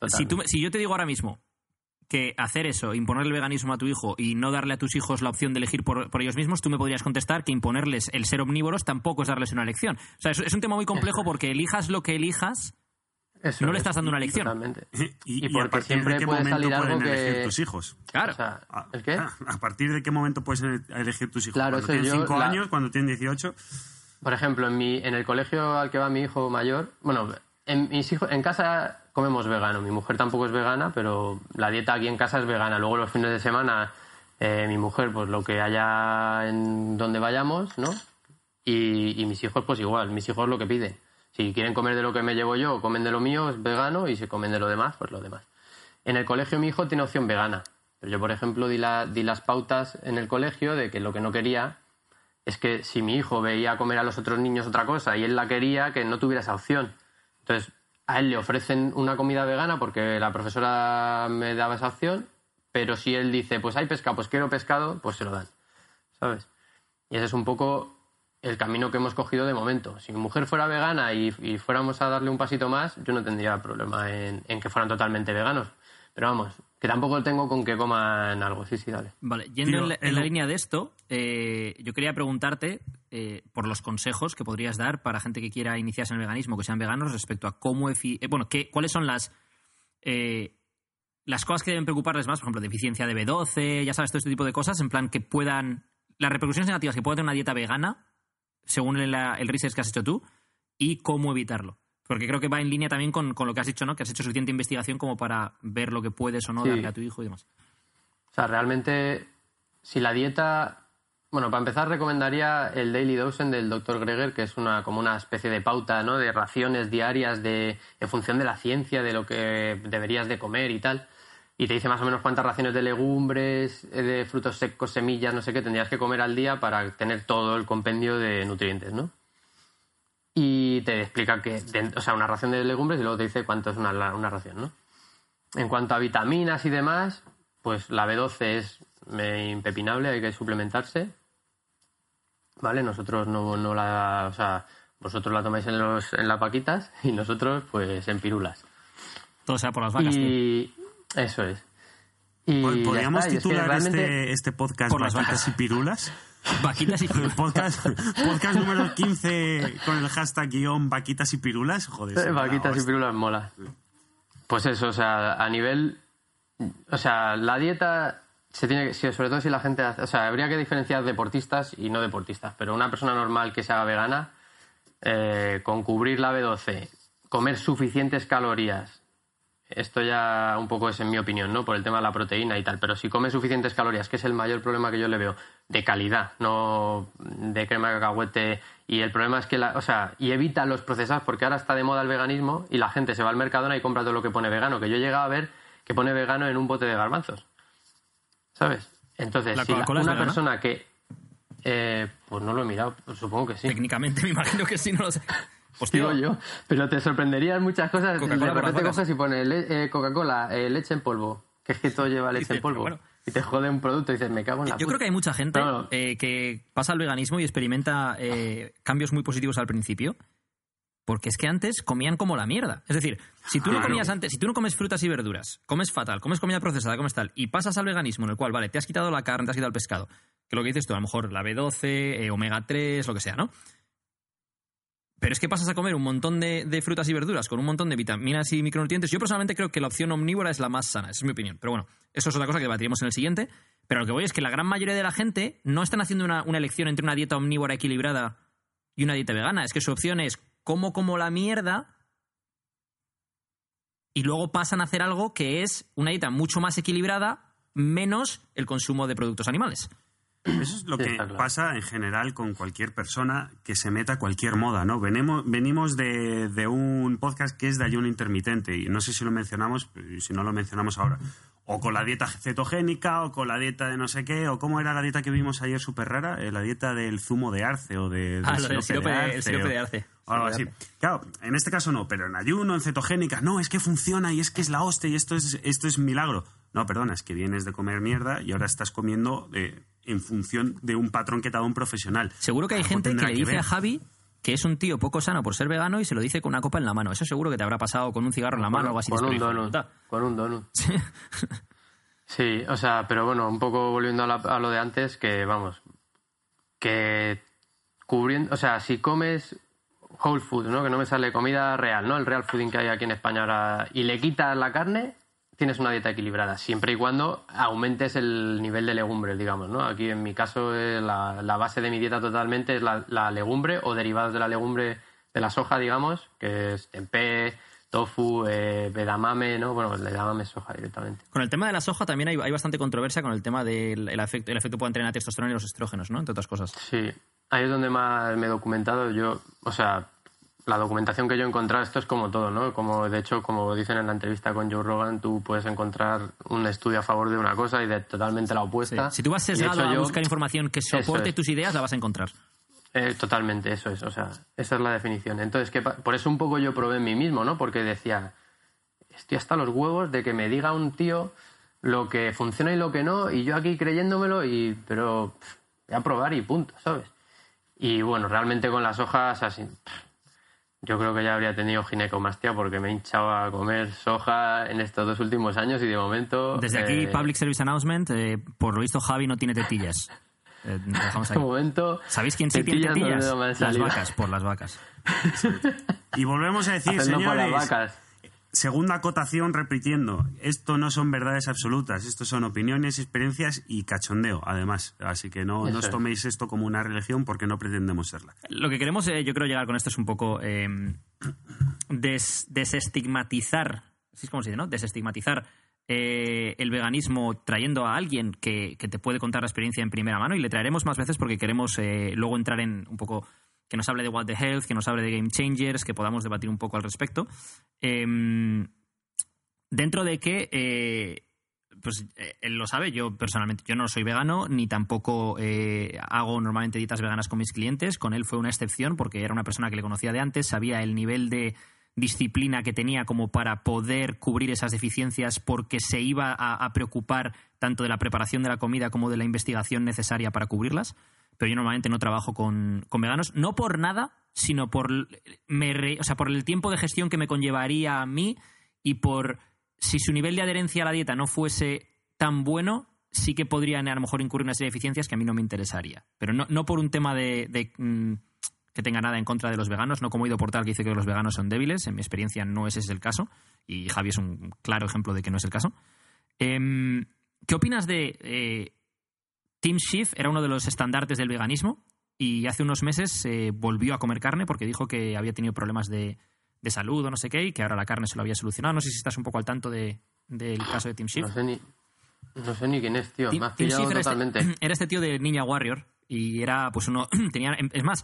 [SPEAKER 1] si, tú, me- si yo te digo ahora mismo que hacer eso, imponer el veganismo a tu hijo y no darle a tus hijos la opción de elegir por, por ellos mismos, tú me podrías contestar que imponerles el ser omnívoros tampoco es darles una elección. O sea, es, es un tema muy complejo porque elijas lo que elijas,
[SPEAKER 2] Eso
[SPEAKER 1] no le
[SPEAKER 2] es,
[SPEAKER 1] estás dando una elección.
[SPEAKER 2] Totalmente.
[SPEAKER 3] Y,
[SPEAKER 2] Y porque
[SPEAKER 3] a partir
[SPEAKER 2] siempre
[SPEAKER 3] de qué
[SPEAKER 2] puede
[SPEAKER 3] momento
[SPEAKER 2] salir algo
[SPEAKER 3] pueden
[SPEAKER 2] que-
[SPEAKER 3] elegir tus hijos.
[SPEAKER 1] claro.
[SPEAKER 2] O sea,
[SPEAKER 3] Ah,
[SPEAKER 2] ¿el qué?
[SPEAKER 3] ah, ¿A partir de qué momento puedes ele- elegir tus hijos?
[SPEAKER 2] Claro,
[SPEAKER 3] ¿Cuando tienen
[SPEAKER 2] yo
[SPEAKER 3] 5
[SPEAKER 2] la-
[SPEAKER 3] años? ¿Cuando tienen 18?
[SPEAKER 2] Por ejemplo, en, mi, en el colegio al que va mi hijo mayor, bueno, en, mis hijos, en casa comemos vegano. Mi mujer tampoco es vegana, pero la dieta aquí en casa es vegana. Luego los fines de semana, eh, mi mujer, pues lo que haya en donde vayamos, ¿no? Y, y mis hijos, pues igual, mis hijos lo que piden. Si quieren comer de lo que me llevo yo, comen de lo mío, es vegano, y si comen de lo demás, pues lo demás. En el colegio mi hijo tiene opción vegana. Pero yo, por ejemplo, di, la- di las pautas en el colegio de que lo que no quería es que si mi hijo veía comer a los otros niños otra cosa y él la quería, que no tuviera esa opción. Entonces, a él le ofrecen una comida vegana porque la profesora me daba esa opción, pero si él dice, pues hay pescado, pues quiero pescado, pues se lo dan. ¿Sabes? Y ese es un poco el camino que hemos cogido de momento. Si mi mujer fuera vegana y, fuéramos a darle un pasito más, yo no tendría problema en, en que fueran totalmente veganos. Pero vamos, que tampoco tengo con que coman algo. Sí, sí, dale.
[SPEAKER 1] Vale, yendo
[SPEAKER 3] Tío,
[SPEAKER 1] en la, en la
[SPEAKER 3] el-
[SPEAKER 1] línea de esto, eh, yo quería preguntarte eh, por los consejos que podrías dar para gente que quiera iniciarse en el veganismo, que sean veganos, respecto a cómo... efi- eh, bueno, qué, cuáles son las... eh, las cosas que deben preocuparles más, por ejemplo, deficiencia de B12, ya sabes, todo este tipo de cosas, en plan que puedan... Las repercusiones negativas que pueda tener una dieta vegana, según el, el research que has hecho tú, y cómo evitarlo. Porque creo que va en línea también con, con lo que has dicho, ¿no? Que has hecho suficiente investigación como para ver lo que puedes o no
[SPEAKER 2] Sí.
[SPEAKER 1] darle a tu hijo y demás.
[SPEAKER 2] O sea, realmente, si la dieta. Bueno, para empezar, recomendaría el Daily Dosen del Dr. Greger, que es una, como una especie de pauta, ¿no? De raciones diarias de, en función de la ciencia, de lo que deberías de comer y tal. Y te dice más o menos cuántas raciones de legumbres, eh, de frutos secos, semillas, no sé qué, tendrías que comer al día para tener todo el compendio de nutrientes, ¿no? Y te explica que, o sea, una ración de legumbres y luego te dice cuánto es una, la- una ración, ¿no? En cuanto a vitaminas y demás, pues la B12 es impepinable, hay que suplementarse. ¿Vale? Nosotros no, no la. O sea, vosotros la tomáis en, los, en las vaquitas y nosotros, pues, en pirulas.
[SPEAKER 1] Todo sea por las vacas. tío.
[SPEAKER 2] Y. Eso es. Y ya
[SPEAKER 3] ¿Podríamos
[SPEAKER 2] está, y es que
[SPEAKER 3] titular
[SPEAKER 2] realmente-
[SPEAKER 3] este, este podcast
[SPEAKER 1] Por las vacas.
[SPEAKER 3] y Pirulas?
[SPEAKER 1] Vaquitas y
[SPEAKER 3] Podcast, podcast número 15 con el hashtag guion Vaquitas y Pirulas. Joder,
[SPEAKER 2] Eh, Vaquitas y pirulas mola. Pues eso, o sea, a nivel. O sea, la dieta se tiene que. Sobre todo si la gente. Hace, o sea, habría que diferenciar deportistas y no deportistas. Pero una persona normal que se haga vegana, eh, con cubrir la B12, comer suficientes calorías. Esto ya un poco es en mi opinión, ¿no? Por el tema de la proteína y tal. Pero si come suficientes calorías, que es el mayor problema que yo le veo, de calidad, no de crema de cacahuete. Y el problema es que, la, o sea, y evita los procesados, porque ahora está de moda el veganismo y la gente se va al Mercadona y compra todo lo que pone vegano. Que yo he llegado a ver que pone vegano en un bote de garbanzos. ¿Sabes? Entonces,
[SPEAKER 1] ¿La
[SPEAKER 2] si la-
[SPEAKER 1] Coca-Cola es
[SPEAKER 2] una persona que. eh, pues no lo he mirado, pues supongo que sí.
[SPEAKER 1] Técnicamente me imagino que sí, no lo sé. Hostia,
[SPEAKER 2] Digo yo, pero te sorprenderían muchas cosas.
[SPEAKER 1] Coca-Cola
[SPEAKER 2] de repente coges y pone le- eh, Coca-Cola, eh, leche en polvo. Que es que todo lleva leche
[SPEAKER 1] Dice,
[SPEAKER 2] en polvo.
[SPEAKER 1] bueno.
[SPEAKER 2] Y te jode un producto y dices, me cago en la
[SPEAKER 1] Yo creo que hay mucha gente
[SPEAKER 2] No, no.
[SPEAKER 1] eh, que pasa al veganismo y experimenta eh, cambios muy positivos al principio. Porque es que antes comían como la mierda. Es decir, si tú no comías antes, si tú no comes frutas y verduras, comes fatal, comes comida procesada, comes tal, y pasas al veganismo, en el cual, vale, te has quitado la carne, te has quitado el pescado, que lo que dices tú, a lo mejor la B12, eh, omega 3, lo que sea, ¿no? Pero es que pasas a comer un montón de, frutas y verduras con un montón de vitaminas y micronutrientes. Yo personalmente creo que la opción omnívora es la más sana, esa es mi opinión. Pero bueno, eso es otra cosa que debatiremos en el siguiente. Pero lo que voy es que la gran mayoría de la gente no están haciendo una, una elección entre una dieta omnívora equilibrada y una dieta vegana. Es que su opción es como como la mierda y luego pasan a hacer algo que es una dieta mucho más equilibrada menos el consumo de productos animales.
[SPEAKER 3] Eso es lo que
[SPEAKER 2] claro.
[SPEAKER 3] pasa en general con cualquier persona que se meta a cualquier moda, ¿no? Venimos, venimos de, de un podcast que es de ayuno intermitente y no sé si lo mencionamos, si no lo mencionamos ahora. O con la dieta cetogénica, o con la dieta de no sé qué, o cómo era la dieta que vimos ayer súper rara, Eh, la dieta del zumo de arce o de,
[SPEAKER 1] Ah, del sirope de- el sirope de arce.
[SPEAKER 3] o algo así. Claro, en este caso no, pero en ayuno, en cetogénica, no, es que funciona y es que es la hostia y esto es, esto es milagro. No, perdona, es que vienes de comer mierda y ahora estás comiendo eh, en función de un patrón que te ha dado un profesional.
[SPEAKER 1] Seguro que hay gente que le dice
[SPEAKER 3] ver.
[SPEAKER 1] a Javi que es un tío poco sano por ser vegano y se lo dice con una copa en la mano. Eso seguro que te habrá pasado con un cigarro en la mano o algo así.
[SPEAKER 2] con un donut. Con un donut. Sí, o sea, pero bueno, un poco volviendo a, la- a lo de antes, que vamos, que cubriendo, o sea, si comes whole food, ¿no? Que no me sale comida real, ¿no? El real fooding que hay aquí en España ahora, y le quitas la carne, tienes una dieta equilibrada, siempre y cuando aumentes el nivel de legumbres, digamos, ¿no? Aquí en mi caso eh, la, la base de mi dieta totalmente es la, la legumbre o derivados de la legumbre de la soja, digamos, que es tempeh, tofu, eh, edamame, ¿no? Bueno, el edamame es soja directamente.
[SPEAKER 1] Con el tema de la soja también hay, hay bastante controversia con el tema del el efecto, el efecto que pueden tener la testosterona y los estrógenos, ¿no? Entre otras cosas.
[SPEAKER 2] Sí, ahí es donde más me he documentado. Yo, o sea, la documentación que yo he encontrado, esto es como todo, ¿no? Como de hecho, como dicen en la entrevista con Joe Rogan, tú puedes encontrar un estudio a favor de una cosa y de totalmente la
[SPEAKER 1] Sí.
[SPEAKER 2] opuesta.
[SPEAKER 1] Si tú vas sesgado a
[SPEAKER 2] yo-
[SPEAKER 1] buscar información que soporte
[SPEAKER 2] es.
[SPEAKER 1] tus ideas, la vas a encontrar.
[SPEAKER 2] Eh, totalmente, eso es, o sea, esa es la definición. Entonces, ¿qué pa- por eso un poco yo probé en mí mismo, ¿no? Porque decía, estoy hasta los huevos de que me diga un tío lo que funciona y lo que no, y yo aquí creyéndomelo, y pero pff, voy a probar y punto, ¿sabes? Y bueno, realmente con las hojas así, pff, yo creo que ya habría tenido ginecomastia porque me he hinchado a comer soja en estos dos últimos años y de momento...
[SPEAKER 1] Desde aquí,
[SPEAKER 2] eh,
[SPEAKER 1] Public Service Announcement, eh, por lo visto Javi no tiene tetillas. Eh, dejamos
[SPEAKER 2] De
[SPEAKER 1] ahí.
[SPEAKER 2] momento...
[SPEAKER 1] ¿Sabéis quién sí tiene
[SPEAKER 2] tetillas no-
[SPEAKER 1] las vacas, por las vacas.
[SPEAKER 3] Y volvemos a decir,
[SPEAKER 2] Hacerlo por las
[SPEAKER 3] señores,
[SPEAKER 2] vacas.
[SPEAKER 3] Segunda acotación repitiendo, esto no son verdades absolutas, esto son opiniones, experiencias y cachondeo, además. Así que no, no os toméis esto como una religión porque no pretendemos serla.
[SPEAKER 1] Lo que queremos, eh, yo creo, llegar con esto es un poco eh, des- desestigmatizar, así es como se dice, ¿no? Desestigmatizar eh, el veganismo trayendo a alguien que, que te puede contar la experiencia en primera mano y le traeremos más veces porque queremos eh, luego entrar en un poco que nos hable de What the Health, que nos hable de Game Changers, que podamos debatir un poco al respecto. Em, dentro de que eh, pues eh, él lo sabe, yo personalmente yo no soy vegano ni tampoco eh, hago normalmente dietas veganas con mis clientes. Con él fue una excepción porque era una persona que le conocía de antes, sabía el nivel de disciplina que tenía como para poder cubrir esas deficiencias porque se iba a, preocupar tanto de la preparación de la comida como de la investigación necesaria para cubrirlas. Pero yo normalmente no trabajo con, veganos, no por nada, sino por, o sea, por el tiempo de gestión que me conllevaría a mí y por si su nivel de adherencia a la dieta no fuese tan bueno, sí que podrían a lo mejor incurrir una serie de deficiencias que a mí no me interesaría. Pero no, no por un tema de, de, mm, que tenga nada en contra de los veganos, no como Ido Portal que dice que los veganos son débiles. En mi experiencia no ese es el caso. Y Javi es un claro ejemplo de que no es el caso. Em, ¿Qué opinas de eh, Tim Schiff? Era uno de los estandartes del veganismo y hace unos meses eh, volvió a comer carne porque dijo que había tenido problemas de, de salud o no sé qué y que ahora la carne se lo había solucionado. No sé si estás un poco al tanto de, del caso de Tim Schiff.
[SPEAKER 2] No sé ni, no sé ni quién es, tío.
[SPEAKER 1] Tim-
[SPEAKER 2] Me has
[SPEAKER 1] Tim
[SPEAKER 2] pillado
[SPEAKER 1] Schiff era este-
[SPEAKER 2] totalmente.
[SPEAKER 1] Era este tío de Ninja Warrior y era pues uno tenía es más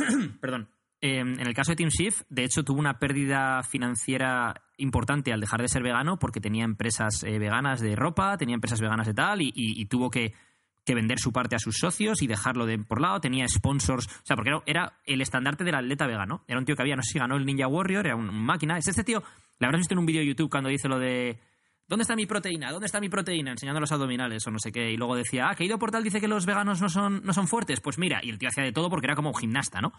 [SPEAKER 1] perdón. Eh, en el caso de Tim Schiff de hecho tuvo una pérdida financiera importante al dejar de ser vegano porque tenía empresas eh, veganas de ropa tenía empresas veganas de tal y, tuvo que, vender su parte a sus socios y dejarlo de por lado. Tenía sponsors o sea porque era, el estandarte del atleta vegano. Era un tío que había no sé si ganó el Ninja Warrior era un máquina. Es este tío la habrás visto en un vídeo de YouTube cuando dice lo de ¿Dónde está mi proteína? ¿Dónde está mi proteína? Enseñando los abdominales o no sé qué. Y luego decía, ah, que Ido Portal dice que los veganos no son, no son fuertes. Pues mira, y el tío hacía de todo porque era como un gimnasta, ¿no?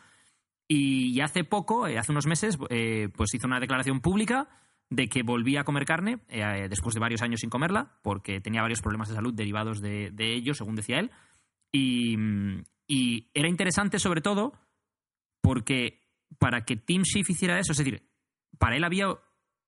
[SPEAKER 1] Y hace poco, eh, hace unos meses, eh, pues hizo una declaración pública de que volvía a comer carne eh, después de varios años sin comerla, porque tenía varios problemas de salud derivados de, de ello, según decía él. Y, mm, y era interesante sobre todo porque para que Tim Schiff hiciera eso, es decir, para él había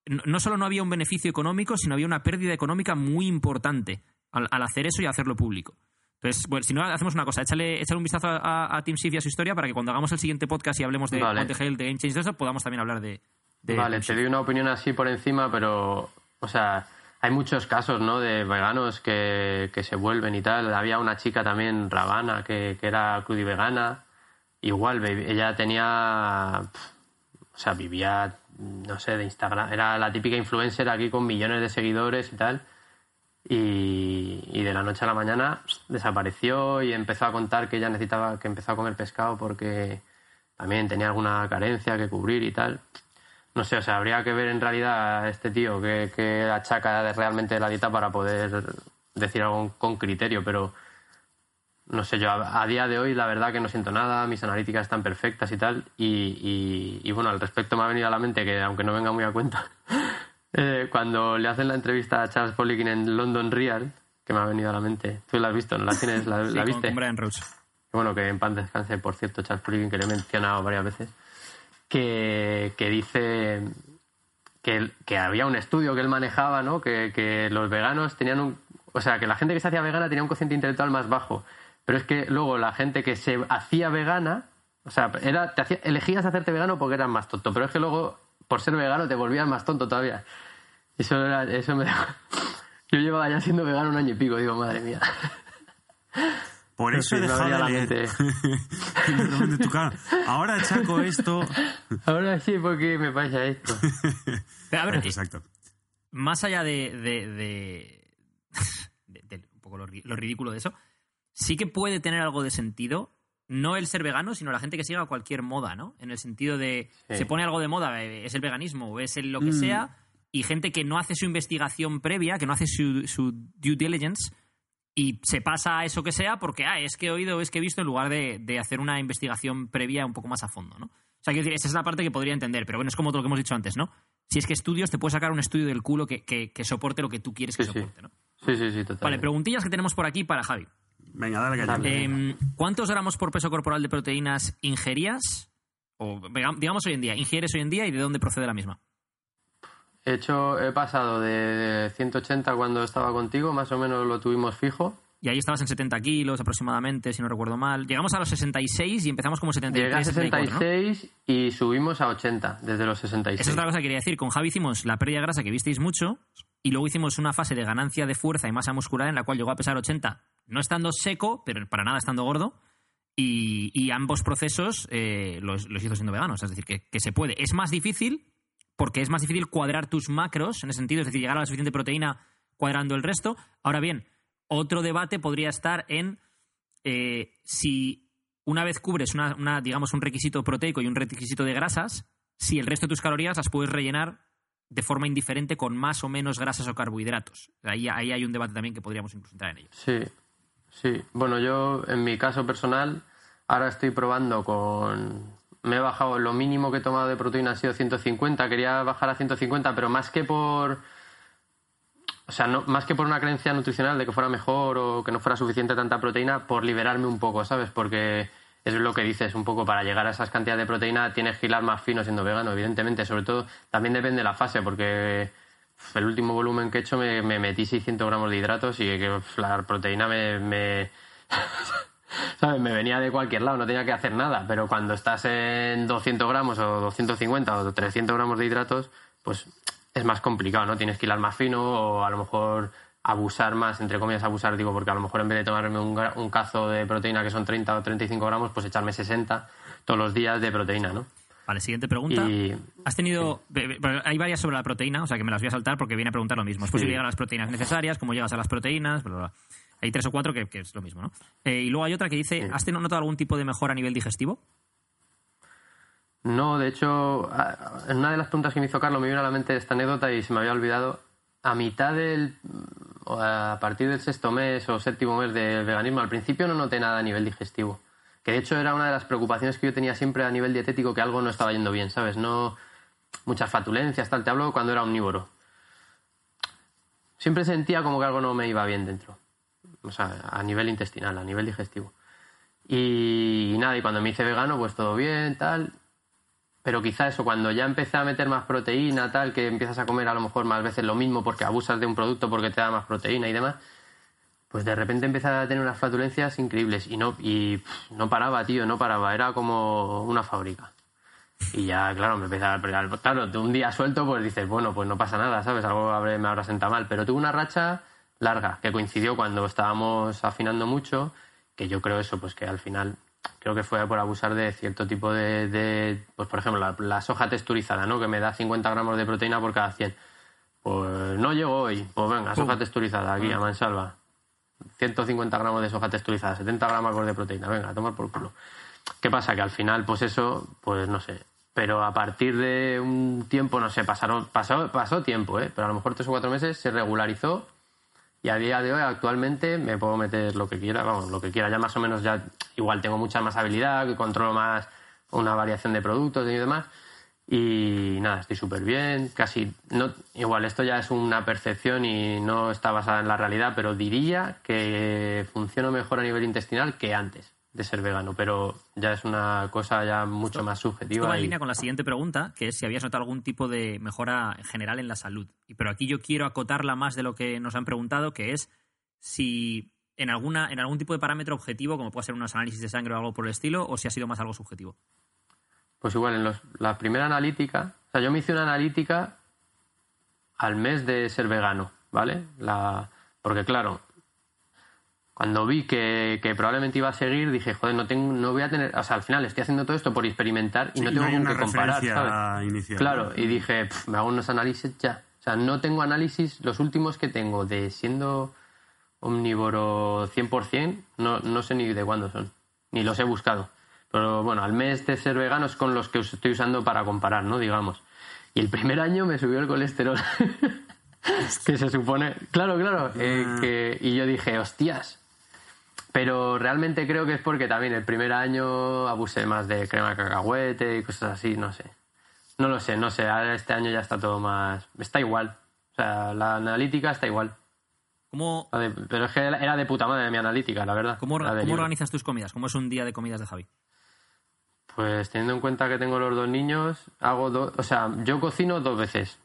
[SPEAKER 1] no solo no había un beneficio económico, sino había una pérdida económica muy importante al, al hacer eso y hacerlo público. Entonces, bueno, si no, hacemos una cosa, échale, échale un vistazo a, a Schiff y a su historia para que cuando hagamos el siguiente podcast y hablemos de
[SPEAKER 2] Vale.
[SPEAKER 1] De Game Change, de eso, podamos también hablar de... de
[SPEAKER 2] Vale, te doy una opinión así por encima, pero, o sea, hay muchos casos, ¿no? De veganos que, que se vuelven y tal. Había una chica también, Ravana, que, que era crudivegana. Igual, ella tenía, o sea, vivía, no sé, de Instagram. Era la típica influencer aquí con millones de seguidores y tal. Y, de la noche a la mañana desapareció y empezó a contar que ella necesitaba, que empezó a comer pescado porque también tenía alguna carencia que cubrir y tal. No sé, o sea, habría que ver en realidad a este tío que, que achaca realmente la dieta para poder decir algo con criterio, pero no sé, yo a, a día de hoy la verdad que no siento nada, mis analíticas están perfectas y tal, y, y- y, bueno, al respecto me ha venido a la mente que, aunque no venga muy a cuenta, eh, cuando le hacen la entrevista a Charles Poliquin en London Real, que me ha venido a la mente, tú la has visto, ¿no la tienes? ¿La,
[SPEAKER 1] Sí,
[SPEAKER 2] la viste?
[SPEAKER 1] con
[SPEAKER 2] bueno, que en paz descanse, por cierto, Charles Poliquin, que le he mencionado varias veces, que, que dice que, que había un estudio que él manejaba, ¿no? Que, que los veganos tenían un... O sea, que la gente que se hacía vegana tenía un cociente intelectual más bajo. Pero es que luego la gente que se hacía vegana, o sea, era, te hacía- elegías hacerte vegano porque eras más tonto, pero es que luego, por ser vegano, te volvías más tonto todavía. Eso, era, eso me dejó... Yo llevaba ya siendo vegano un año y pico, digo, madre mía.
[SPEAKER 3] Por eso he dejado de leer. Ahora achaco esto.
[SPEAKER 2] Ahora sí, porque me pasa esto.
[SPEAKER 1] Pero, a ver, eh,
[SPEAKER 3] Exacto.
[SPEAKER 1] más allá de, de, de- de- de un poco lo, lo ridículo de eso, sí que puede tener algo de sentido, no el ser vegano, sino la gente que siga cualquier moda, ¿no? En el sentido de,
[SPEAKER 2] Sí.
[SPEAKER 1] se pone algo de moda, eh, es el veganismo o es el lo que
[SPEAKER 3] Mm.
[SPEAKER 1] sea, y gente que no hace su investigación previa, que no hace su, su due diligence, y se pasa a eso que sea porque, ah, es que he oído, es que he visto, en lugar de, de hacer una investigación previa un poco más a fondo, ¿no? O sea, quiero decir, esa es la parte que podría entender, pero bueno, es como todo lo que hemos dicho antes, ¿no? Si es que estudios, te puedes sacar un estudio del culo que, que- que soporte lo que tú quieres que
[SPEAKER 2] Sí,
[SPEAKER 1] soporte, ¿no?
[SPEAKER 2] Sí, sí, sí, total.
[SPEAKER 1] Vale, preguntillas que tenemos por aquí para Javi.
[SPEAKER 3] Venga, dale caña.
[SPEAKER 2] Dale.
[SPEAKER 1] Em, ¿Cuántos gramos por peso corporal de proteínas ingerías? O digamos hoy en día, ingieres hoy en día y de dónde procede la misma.
[SPEAKER 2] He hecho, he pasado de 180 cuando estaba contigo, más o menos lo tuvimos fijo.
[SPEAKER 1] Y ahí estabas en 70 kilos aproximadamente, si no recuerdo mal. Llegamos a los 66 y empezamos como 73,
[SPEAKER 2] Llegué a
[SPEAKER 1] 74, ¿no?
[SPEAKER 2] 66 y subimos a 80 desde los 66.
[SPEAKER 1] Esa es otra cosa que quería decir. Con Javi hicimos la pérdida de grasa que visteis mucho y luego hicimos una fase de ganancia de fuerza y masa muscular en la cual llegó a pesar 80, no estando seco, pero para nada estando gordo. Y, ambos procesos eh, los, los hizo siendo veganos. Es decir, que, que se puede. Es más difícil porque es más difícil cuadrar tus macros en ese sentido, es decir, llegar a la suficiente proteína cuadrando el resto. Ahora bien, otro debate podría estar en eh, si una vez cubres una, una, digamos, un requisito proteico y un requisito de grasas, si el resto de tus calorías las puedes rellenar de forma indiferente con más o menos grasas o carbohidratos. Ahí, ahí hay un debate también que podríamos incluso entrar en ello.
[SPEAKER 2] Sí, sí. Bueno, yo en mi caso personal ahora estoy probando con... Me he bajado, lo mínimo que he tomado de proteína ha sido 150, quería bajar a 150, pero más que por... O sea, no, más que por una creencia nutricional de que fuera mejor o que no fuera suficiente tanta proteína, por liberarme un poco, ¿sabes? Porque es lo que dices, un poco para llegar a esas cantidades de proteína tienes que hilar más fino siendo vegano, evidentemente. Sobre todo, también depende de la fase, porque el último volumen que he hecho me, metí 600 gramos de hidratos y que la proteína me, me ¿sabes? Me venía de cualquier lado, no tenía que hacer nada. Pero cuando estás en 200 gramos o 250 o 300 gramos de hidratos, pues es más complicado, ¿no? Tienes que hilar más fino o a lo mejor abusar más, entre comillas abusar, digo, porque a lo mejor en vez de tomarme un, cazo de proteína que son 30 o 35 gramos, pues echarme 60 todos los días de proteína, ¿no?
[SPEAKER 1] Vale, siguiente pregunta. Has tenido. Hay varias sobre la proteína, o sea que me las voy a saltar porque viene a preguntar lo mismo. Es posible llegar a las proteínas necesarias, cómo llegas a las proteínas, Hay tres o cuatro que, es lo mismo, ¿no? Eh, y luego hay otra que dice: ¿Has tenido notado algún tipo de mejora a nivel digestivo?
[SPEAKER 2] No, de hecho, en una de las preguntas que me hizo Carlos me vino a la mente esta anécdota y se me había olvidado. A mitad del. o a partir del sexto mes o séptimo mes de veganismo, al principio no noté nada a nivel digestivo que de hecho era una de las preocupaciones que yo tenía siempre a nivel dietético, que algo no estaba yendo bien, ¿sabes? No muchas fatulencias, tal, te hablo cuando era omnívoro. Siempre sentía como que algo no me iba bien dentro, o sea, a nivel intestinal, a nivel digestivo. Y, nada, y cuando me hice vegano, pues todo bien, tal. Pero quizá eso, cuando ya empecé a meter más proteína, tal, que empiezas a comer a lo mejor más veces lo mismo porque abusas de un producto porque te da más proteína y demás, pues de repente empecé a tener unas flatulencias increíbles y no, y no paraba, tío, no paraba, era como una fábrica. Y ya, claro, me empecé a... Claro, de un día suelto, pues dices, bueno, pues no pasa nada, ¿sabes? Algo me habrá sentado mal. Pero tuve una racha larga, que coincidió cuando estábamos afinando mucho, que yo creo eso, pues que al final creo que fue por abusar de cierto tipo de, pues por ejemplo, la, soja texturizada, ¿no? Que me da 50 gramos de proteína por cada 100. Pues no llegó hoy, pues venga, soja texturizada aquí, a mansalva. 150 gramos de soja texturizada, 70 gramos de proteína, venga, a tomar por culo. ¿Qué pasa? Que al final, pues eso, pues no sé. Pero a partir de un tiempo, no sé, pasaron, pasó, pasó tiempo, ¿eh? pero a lo mejor tres o cuatro meses se regularizó y a día de hoy actualmente me puedo meter lo que quiera, vamos, lo que quiera, ya más o menos ya igual tengo mucha más habilidad, que controlo más una variación de productos y demás y nada, estoy súper bien. Casi, no, igual, esto ya es una percepción y no está basada en la realidad, pero diría que funciono mejor a nivel intestinal que antes de ser vegano, pero ya es una cosa ya mucho más subjetiva.
[SPEAKER 1] Esto va en línea con la siguiente pregunta, que es si habías notado algún tipo de mejora general en la salud. Pero aquí yo quiero acotarla más de lo que nos han preguntado, que es si en, alguna, en algún tipo de parámetro objetivo, como puede ser unos análisis de sangre o algo por el estilo, o si ha sido más algo subjetivo.
[SPEAKER 2] Pues igual, en la primera analítica, o sea, yo me hice una analítica al mes de ser vegano, ¿vale? La, porque claro, cuando vi que, probablemente iba a seguir, dije, joder, no, tengo, no voy a tener, o sea, al final estoy haciendo todo esto por experimentar y no tengo con qué comparar, ¿sabes? claro, y dije, me hago unos análisis ya. O sea, no tengo análisis, los últimos que tengo de siendo omnívoro 100%, no, no sé ni de cuándo son, ni los he buscado. Pero bueno, al mes de ser vegano es con los que estoy usando para comparar, ¿no? Digamos. Y el primer año me subió el colesterol. que se supone. Claro, claro. Eh, ah. que... Y yo dije, hostias. Pero realmente creo que es porque también el primer año abusé más de crema de cacahuete y cosas así, no sé. No lo sé, no sé. Ahora este año ya está todo más. Está igual. O sea, la analítica está igual.
[SPEAKER 1] ¿Cómo...
[SPEAKER 2] Pero es que era de puta madre mi analítica, la verdad.
[SPEAKER 1] ¿Cómo, ¿cómo organizas tus comidas? ¿Cómo es un día de comidas de Javi?
[SPEAKER 2] Pues teniendo en cuenta que tengo los dos niños, hago dos, o sea, yo cocino dos veces.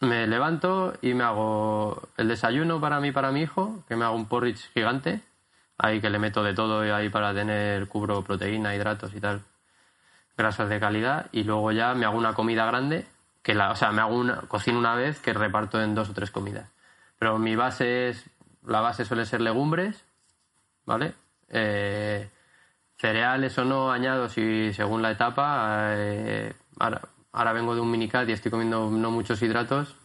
[SPEAKER 2] Me levanto y me hago el desayuno para mí para mi hijo, que me hago un porridge gigante, ahí que le meto de todo y ahí para tener cubro proteína, hidratos y tal, grasas de calidad, y luego ya me hago una comida grande, que la, o sea, me hago una, cocino una vez que reparto en dos o tres comidas. Pero mi base es, la base suele ser legumbres, ¿vale? Eh, cereales o no añado si según la etapa. Eh, ahora, vengo de un minicat y estoy comiendo no muchos hidratos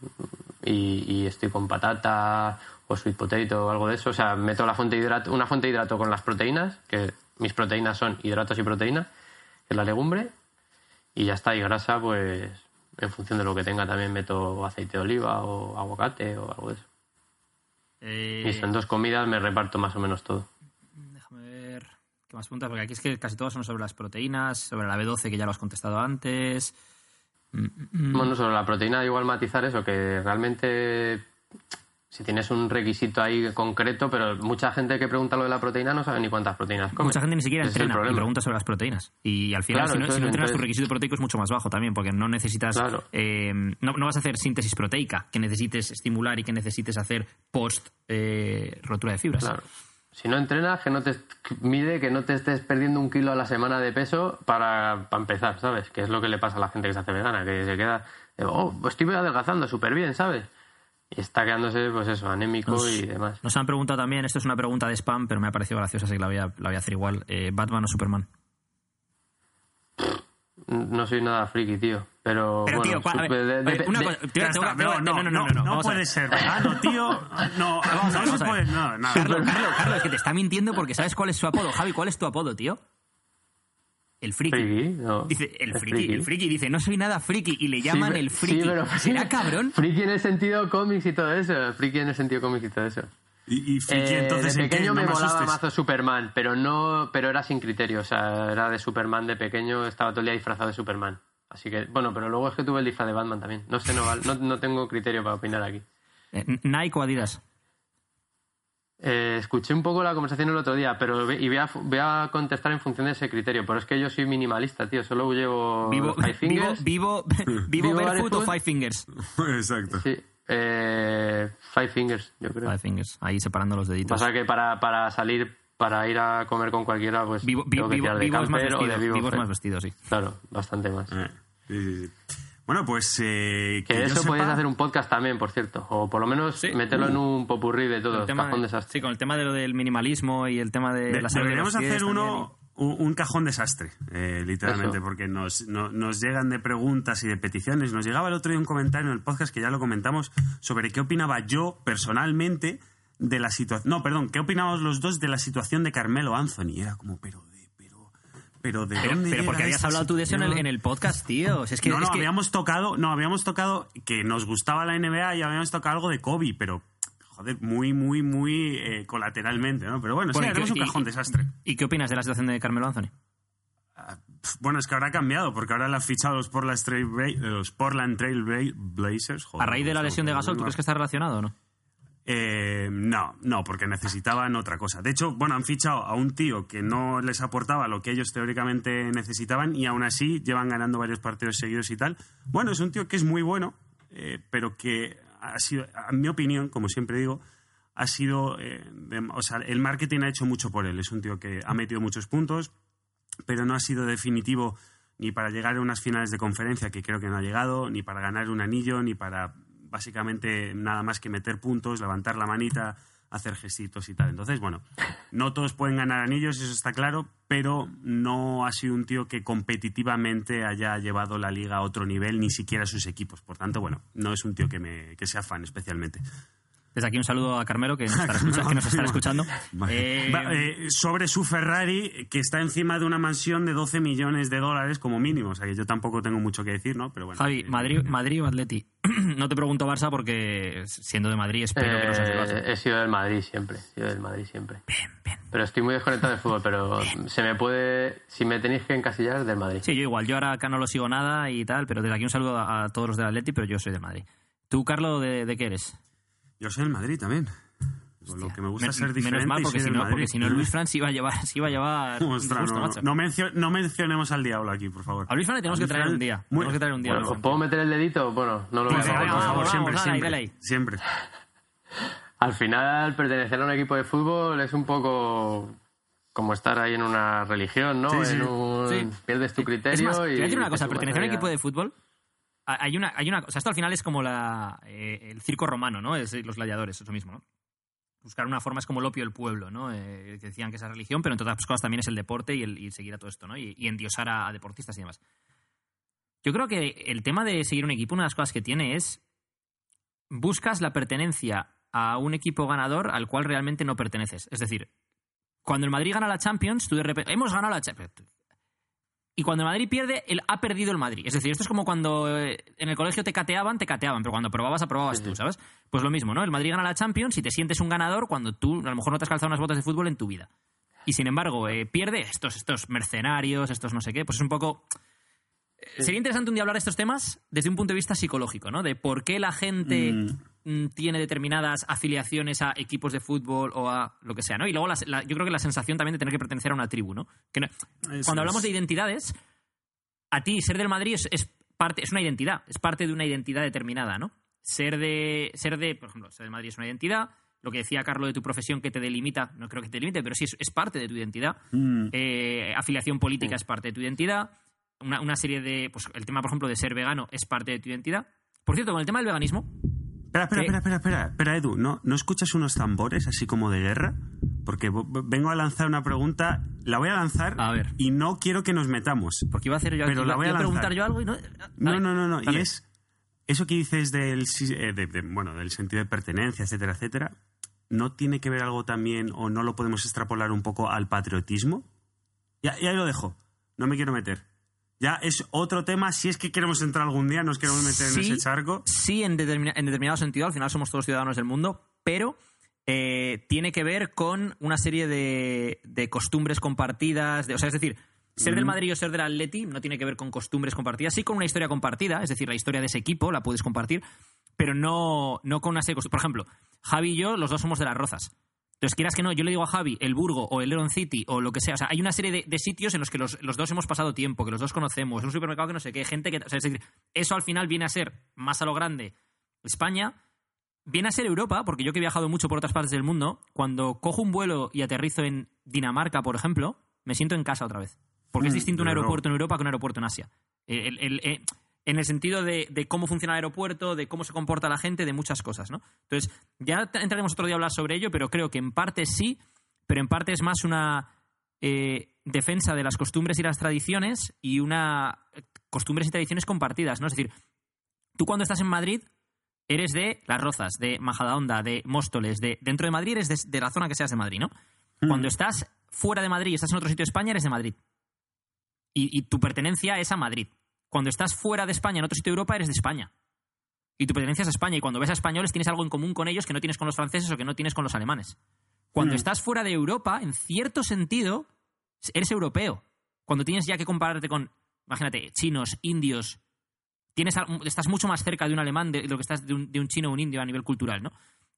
[SPEAKER 2] y, estoy con patata o sweet potato o algo de eso. O sea, meto la fuente de hidrato, una fuente de hidrato con las proteínas, que mis proteínas son hidratos y proteína, que es la legumbre, y ya está. Y grasa, pues en función de lo que tenga, también meto aceite de oliva o aguacate o algo de eso. Eh, y en dos comidas me reparto más o menos todo
[SPEAKER 1] más preguntas? Porque aquí es que casi todas son sobre las proteínas, sobre la B12 que ya lo has contestado antes.
[SPEAKER 2] Mm, mm, mm. Bueno, sobre la proteína igual matizar eso, que realmente si tienes un requisito ahí concreto, pero mucha gente que pregunta lo de la proteína no sabe ni cuántas proteínas come.
[SPEAKER 1] Mucha gente ni siquiera
[SPEAKER 2] Ese
[SPEAKER 1] entrena y pregunta sobre las proteínas. Y al final,
[SPEAKER 2] Claro,
[SPEAKER 1] si no,
[SPEAKER 2] entonces,
[SPEAKER 1] si no entrenas, tu requisito proteico es mucho más bajo también, porque no necesitas.
[SPEAKER 2] Claro.
[SPEAKER 1] eh, no, no vas a hacer síntesis proteica que necesites estimular y que necesites hacer post eh, rotura de fibras.
[SPEAKER 2] Claro. Si no entrenas, que no te mide que no te estés perdiendo un kilo a la semana de peso para, para empezar, ¿sabes? Que es lo que le pasa a la gente que se hace vegana, que se queda, oh, pues estoy adelgazando súper bien, ¿sabes? Y está quedándose, pues eso, anémico
[SPEAKER 1] Nos-
[SPEAKER 2] y demás.
[SPEAKER 1] Nos han preguntado también, esto es una pregunta de spam, pero me ha parecido graciosa, así que la voy a, la voy a hacer igual. Eh, ¿Batman o Superman?
[SPEAKER 2] No soy nada friki, tío. Pero,
[SPEAKER 1] Pero,
[SPEAKER 2] bueno,
[SPEAKER 1] tío, a ver,
[SPEAKER 2] de-
[SPEAKER 1] oye,
[SPEAKER 2] de-
[SPEAKER 1] una
[SPEAKER 2] de-
[SPEAKER 1] cosa, te-
[SPEAKER 3] está, no, no, no, no,
[SPEAKER 1] a ver.
[SPEAKER 3] puede ser vegano, tío. No,
[SPEAKER 1] Vamos a ver,
[SPEAKER 3] no
[SPEAKER 1] vamos a ver.
[SPEAKER 3] puede. No, nada.
[SPEAKER 1] Carlos, Carlos, Carlos, es que te está mintiendo porque sabes cuál es su apodo. Javi, ¿cuál es tu apodo, tío? El friki.
[SPEAKER 2] Friki, no.
[SPEAKER 1] Dice, el
[SPEAKER 2] Es
[SPEAKER 1] friki, el friki dice, no soy nada friki y le
[SPEAKER 2] Sí,
[SPEAKER 1] llaman
[SPEAKER 2] pe-
[SPEAKER 1] el
[SPEAKER 2] sí,
[SPEAKER 1] friki.
[SPEAKER 2] pero-
[SPEAKER 1] ¿Será cabrón?
[SPEAKER 2] Friki en el sentido cómics y todo eso. Friki en el sentido cómics y todo eso.
[SPEAKER 3] Y, y friki,
[SPEAKER 2] Eh,
[SPEAKER 3] entonces,
[SPEAKER 2] de
[SPEAKER 3] ¿en qué?
[SPEAKER 2] pequeño
[SPEAKER 3] No
[SPEAKER 2] me
[SPEAKER 3] me
[SPEAKER 2] molaba mazo Superman, pero no, pero era sin criterio, o sea, era de Superman de pequeño, estaba todo el día disfrazado de Superman. Así que, bueno, pero luego es que tuve el disfraz de Batman también. No sé, no, val- no, no tengo criterio para opinar aquí.
[SPEAKER 1] Eh, Nike o Adidas.
[SPEAKER 2] Eh, escuché un poco la conversación el otro día, pero y voy a, voy a contestar en función de ese criterio. Pero es que yo soy minimalista, tío. Solo llevo
[SPEAKER 1] Vivo,
[SPEAKER 2] Five
[SPEAKER 1] vivo,
[SPEAKER 2] Fingers.
[SPEAKER 1] vivo, vivo,
[SPEAKER 2] Vivo
[SPEAKER 1] barefoot o five fingers.
[SPEAKER 3] Exacto.
[SPEAKER 2] Sí, eh, Five Fingers, yo creo.
[SPEAKER 1] Five fingers, ahí separando los deditos.
[SPEAKER 2] Pasa que para, para salir, para ir a comer con cualquiera, pues
[SPEAKER 1] Vivo, vi-
[SPEAKER 2] tengo que
[SPEAKER 1] vivo,
[SPEAKER 2] tirar de
[SPEAKER 1] vivo es más
[SPEAKER 2] camper o de
[SPEAKER 1] vestido,
[SPEAKER 2] vivo
[SPEAKER 1] vivo es más vestido, sí.
[SPEAKER 2] Claro, bastante más.
[SPEAKER 3] Eh, sí. Bueno, pues eh,
[SPEAKER 2] Que
[SPEAKER 3] que
[SPEAKER 2] eso
[SPEAKER 3] sepa-
[SPEAKER 2] podéis hacer un podcast también, por cierto. O por lo menos
[SPEAKER 1] Sí.
[SPEAKER 2] meterlo en un popurrí de todo,
[SPEAKER 1] El tema
[SPEAKER 2] cajón
[SPEAKER 1] de-
[SPEAKER 2] desastre.
[SPEAKER 1] sí, con el tema de lo del minimalismo y el tema de
[SPEAKER 3] De-
[SPEAKER 1] la salud de
[SPEAKER 3] deberíamos hacer uno un, un cajón desastre, eh, literalmente,
[SPEAKER 2] Eso.
[SPEAKER 3] porque nos, no- nos llegan de preguntas y de peticiones. Nos llegaba el otro día un comentario en el podcast que ya lo comentamos sobre qué opinaba yo personalmente de la situación. No, perdón, qué opinamos los dos de la situación de Carmelo Anthony. Era como, pero de, pero, pero de
[SPEAKER 1] Pero,
[SPEAKER 3] dónde
[SPEAKER 1] pero porque habías hablado tú de eso en el,
[SPEAKER 3] situación?
[SPEAKER 1] en el podcast, tío. O sea, es que,
[SPEAKER 3] no, no,
[SPEAKER 1] es que-
[SPEAKER 3] habíamos tocado, no, habíamos tocado que nos gustaba la NBA y habíamos tocado algo de Kobe, pero joder, muy, muy, muy eh, colateralmente, ¿no? Pero bueno,
[SPEAKER 1] Bueno,
[SPEAKER 3] sí,
[SPEAKER 1] ¿y qué-
[SPEAKER 3] un
[SPEAKER 1] y-
[SPEAKER 3] cajón desastre.
[SPEAKER 1] ¿Y qué opinas de la situación de Carmelo Anthony?
[SPEAKER 3] Pff, Bueno, es que ahora ha cambiado, porque ahora le han fichado los Portland Trail, los Portland Trail Bla- Blazers. joder,
[SPEAKER 1] A raíz de la
[SPEAKER 3] ¿cómo
[SPEAKER 1] lesión de? Gasol, ¿tú crees que está relacionado o no?
[SPEAKER 3] Eh, no, no, porque necesitaban otra cosa. De hecho, bueno, han fichado a un tío que no les aportaba lo que ellos teóricamente necesitaban y aún así llevan ganando varios partidos seguidos y tal. Bueno, es un tío que es muy bueno, eh, pero que ha sido, en mi opinión, como siempre digo, ha sido, eh, de- o sea, el marketing ha hecho mucho por él. Es un tío que ha metido muchos puntos, pero no ha sido definitivo ni para llegar a unas finales de conferencia, que creo que no ha llegado, ni para ganar un anillo, ni para básicamente nada más que meter puntos, levantar la manita, hacer gestitos y tal. Entonces, bueno, no todos pueden ganar anillos, eso está claro, pero no ha sido un tío que competitivamente haya llevado la liga a otro nivel, ni siquiera sus equipos. Por tanto, bueno, no es un tío que, me, que sea fan especialmente.
[SPEAKER 1] Desde aquí un saludo a Carmelo, que nos estará, escucha- que nos estará escuchando. Eh,
[SPEAKER 3] eh, sobre su Ferrari, que está encima de una mansión de 12 millones de dólares como mínimo. O sea que yo tampoco tengo mucho que decir, ¿no? Pero bueno.
[SPEAKER 1] Javi,
[SPEAKER 3] eh,
[SPEAKER 1] Madrid, Madrid o Atleti. no te pregunto Barça porque siendo de Madrid espero que no seas del Barça.
[SPEAKER 2] Eh, he sido del Madrid siempre, he sido del Madrid siempre. Pero estoy muy desconectado del fútbol, pero se me puede, si me tenéis que encasillar, del Madrid.
[SPEAKER 1] Sí, yo igual. Yo ahora acá no lo sigo nada y tal, pero desde aquí un saludo a, a todos los del Atleti, pero yo soy de Madrid. ¿Tú, Carlos, de, de qué eres?
[SPEAKER 3] Yo soy del Madrid también. Lo que me gusta
[SPEAKER 1] Men-
[SPEAKER 3] ser diferente.
[SPEAKER 1] Menos mal, porque si, no, porque
[SPEAKER 3] Madrid.
[SPEAKER 1] si no Luis Fran se iba a llevar, se iba a llevar
[SPEAKER 3] Ostras, no,
[SPEAKER 1] macho.
[SPEAKER 3] no, mencio- no mencionemos al diablo aquí, por favor.
[SPEAKER 1] A Luis Fran le tenemos que traer
[SPEAKER 3] Fran,
[SPEAKER 1] un día.
[SPEAKER 3] muy-
[SPEAKER 1] Tenemos que traer un día. a
[SPEAKER 2] Bueno,
[SPEAKER 1] Luis
[SPEAKER 2] ¿os
[SPEAKER 1] Fran.
[SPEAKER 2] puedo meter el dedito? Bueno, no lo voy a hacer.
[SPEAKER 3] por favor,
[SPEAKER 1] vamos,
[SPEAKER 3] siempre, siempre,
[SPEAKER 1] dale ahí.
[SPEAKER 3] siempre.
[SPEAKER 2] Al final, pertenecer a un equipo de fútbol es un poco como estar ahí en una religión, ¿no?
[SPEAKER 3] Sí, sí.
[SPEAKER 2] En un-
[SPEAKER 1] Sí.
[SPEAKER 2] Pierdes tu
[SPEAKER 1] Es
[SPEAKER 2] criterio
[SPEAKER 1] más, te
[SPEAKER 2] y...
[SPEAKER 1] voy a decir una cosa, pertenecer a un equipo de fútbol, hay una, hay una, o sea, esto al final es como la, eh, el circo romano, ¿no? Es los gladiadores, es lo mismo, ¿no? Buscar una forma es como el opio del pueblo, ¿no? Eh, decían que esa religión, pero entre otras cosas también es el deporte y, el, seguir a todo esto, ¿no? Y, y endiosar a, a deportistas y demás. Yo creo que el tema de seguir un equipo, una de las cosas que tiene es buscas la pertenencia a un equipo ganador al cual realmente no perteneces. Es decir, cuando el Madrid gana la Champions, tú de repente, hemos ganado la Champions. Y cuando el Madrid pierde, él ha perdido el Madrid. Es decir, esto es como cuando eh, en el colegio te cateaban, te cateaban, pero cuando aprobabas, aprobabas
[SPEAKER 2] Sí,
[SPEAKER 1] tú. ¿sabes? Pues lo mismo, ¿no? El Madrid gana la Champions y te sientes un ganador cuando tú a lo mejor no te has calzado unas botas de fútbol en tu vida. Y sin embargo, eh, pierde estos, estos mercenarios, estos no sé qué. Pues es un poco. eh, Sería interesante un día hablar de estos temas desde un punto de vista psicológico, ¿no? De por qué la gente
[SPEAKER 3] Mm.
[SPEAKER 1] Mm, tiene determinadas afiliaciones a equipos de fútbol o a lo que sea, ¿no? Y luego la- la- yo creo que la sensación también de tener que pertenecer a una tribu, ¿no? Que no-
[SPEAKER 3] Eso
[SPEAKER 1] cuando hablamos de identidades, a ti ser del Madrid es, es parte, es una identidad, es parte de una identidad determinada, ¿no? Ser de, ser de, por ejemplo, ser del Madrid es una identidad. Lo que decía Carlos de tu profesión que te delimita, no creo que te delimite, pero sí es, es parte de tu identidad.
[SPEAKER 3] Mm.
[SPEAKER 1] Eh, afiliación política es parte de tu identidad. Una, una serie de, pues el tema, por ejemplo, de ser vegano es parte de tu identidad. Por cierto, con el tema del veganismo,
[SPEAKER 3] Espera, espera, espera, espera, espera, espera, Edu, ¿no, ¿no escuchas unos tambores así como de guerra? Porque vengo a lanzar una pregunta, la voy a lanzar
[SPEAKER 1] A ver.
[SPEAKER 3] y no quiero que nos metamos.
[SPEAKER 1] porque iba a hacer yo,
[SPEAKER 3] Pero la voy a
[SPEAKER 1] preguntar yo algo y no.
[SPEAKER 3] No, no, no, no, y es eso que dices del, eh, de- de- bueno, del sentido de pertenencia, etcétera, etcétera, ¿no tiene que ver algo también o no lo podemos extrapolar un poco al patriotismo? Ya ahí lo dejo, no me quiero meter. Ya es otro tema, si es que queremos entrar algún día, nos queremos meter en
[SPEAKER 1] Sí.
[SPEAKER 3] ese charco.
[SPEAKER 1] Sí, en, determina- en determinado sentido, al final somos todos ciudadanos del mundo, pero eh, tiene que ver con una serie de, de costumbres compartidas. de- o sea, es decir, ser del. Madrid o ser del Atleti no tiene que ver con costumbres compartidas, sí con una historia compartida, es decir, la historia de ese equipo la puedes compartir, pero no, no con una serie de costumbres. Por ejemplo, Javi y yo, los dos somos de las Rozas. Entonces, quieras que no, yo le digo a Javi el Burgo o el Leon City o lo que sea. O sea, hay una serie de, de sitios en los que los, los dos hemos pasado tiempo, que los dos conocemos, un supermercado que no sé qué, gente que. o sea, es decir, eso al final viene a ser, más a lo grande, España. Viene a ser Europa, porque yo que he viajado mucho por otras partes del mundo, cuando cojo un vuelo y aterrizo en Dinamarca, por ejemplo, me siento en casa otra vez. Porque es
[SPEAKER 3] Mm,
[SPEAKER 1] distinto un
[SPEAKER 3] no.
[SPEAKER 1] aeropuerto en Europa que un aeropuerto en Asia. El- el- eh, en el sentido de, de cómo funciona el aeropuerto, de cómo se comporta la gente, de muchas cosas, ¿no? Entonces, ya entraremos otro día a hablar sobre ello, pero creo que en parte sí, pero en parte es más una eh, defensa de las costumbres y las tradiciones y una eh, costumbres y tradiciones compartidas, ¿no? Es decir, tú cuando estás en Madrid eres de Las Rozas, de Majadahonda, de Móstoles, de dentro de Madrid eres de, de la zona que seas de Madrid, ¿no? Cuando estás fuera de Madrid y estás en otro sitio de España, eres de Madrid. Y, y tu pertenencia es a Madrid. Cuando estás fuera de España, en otro sitio de Europa, eres de España. Y tu pertenencia es a España. Y cuando ves a españoles, tienes algo en común con ellos que no tienes con los franceses o que no tienes con los alemanes. Cuando
[SPEAKER 3] Mm.
[SPEAKER 1] estás fuera de Europa, en cierto sentido, eres europeo. Cuando tienes ya que compararte con, imagínate, chinos, indios, tienes, estás mucho más cerca de un alemán de lo que estás de un, de un chino o un indio a nivel cultural, ¿no?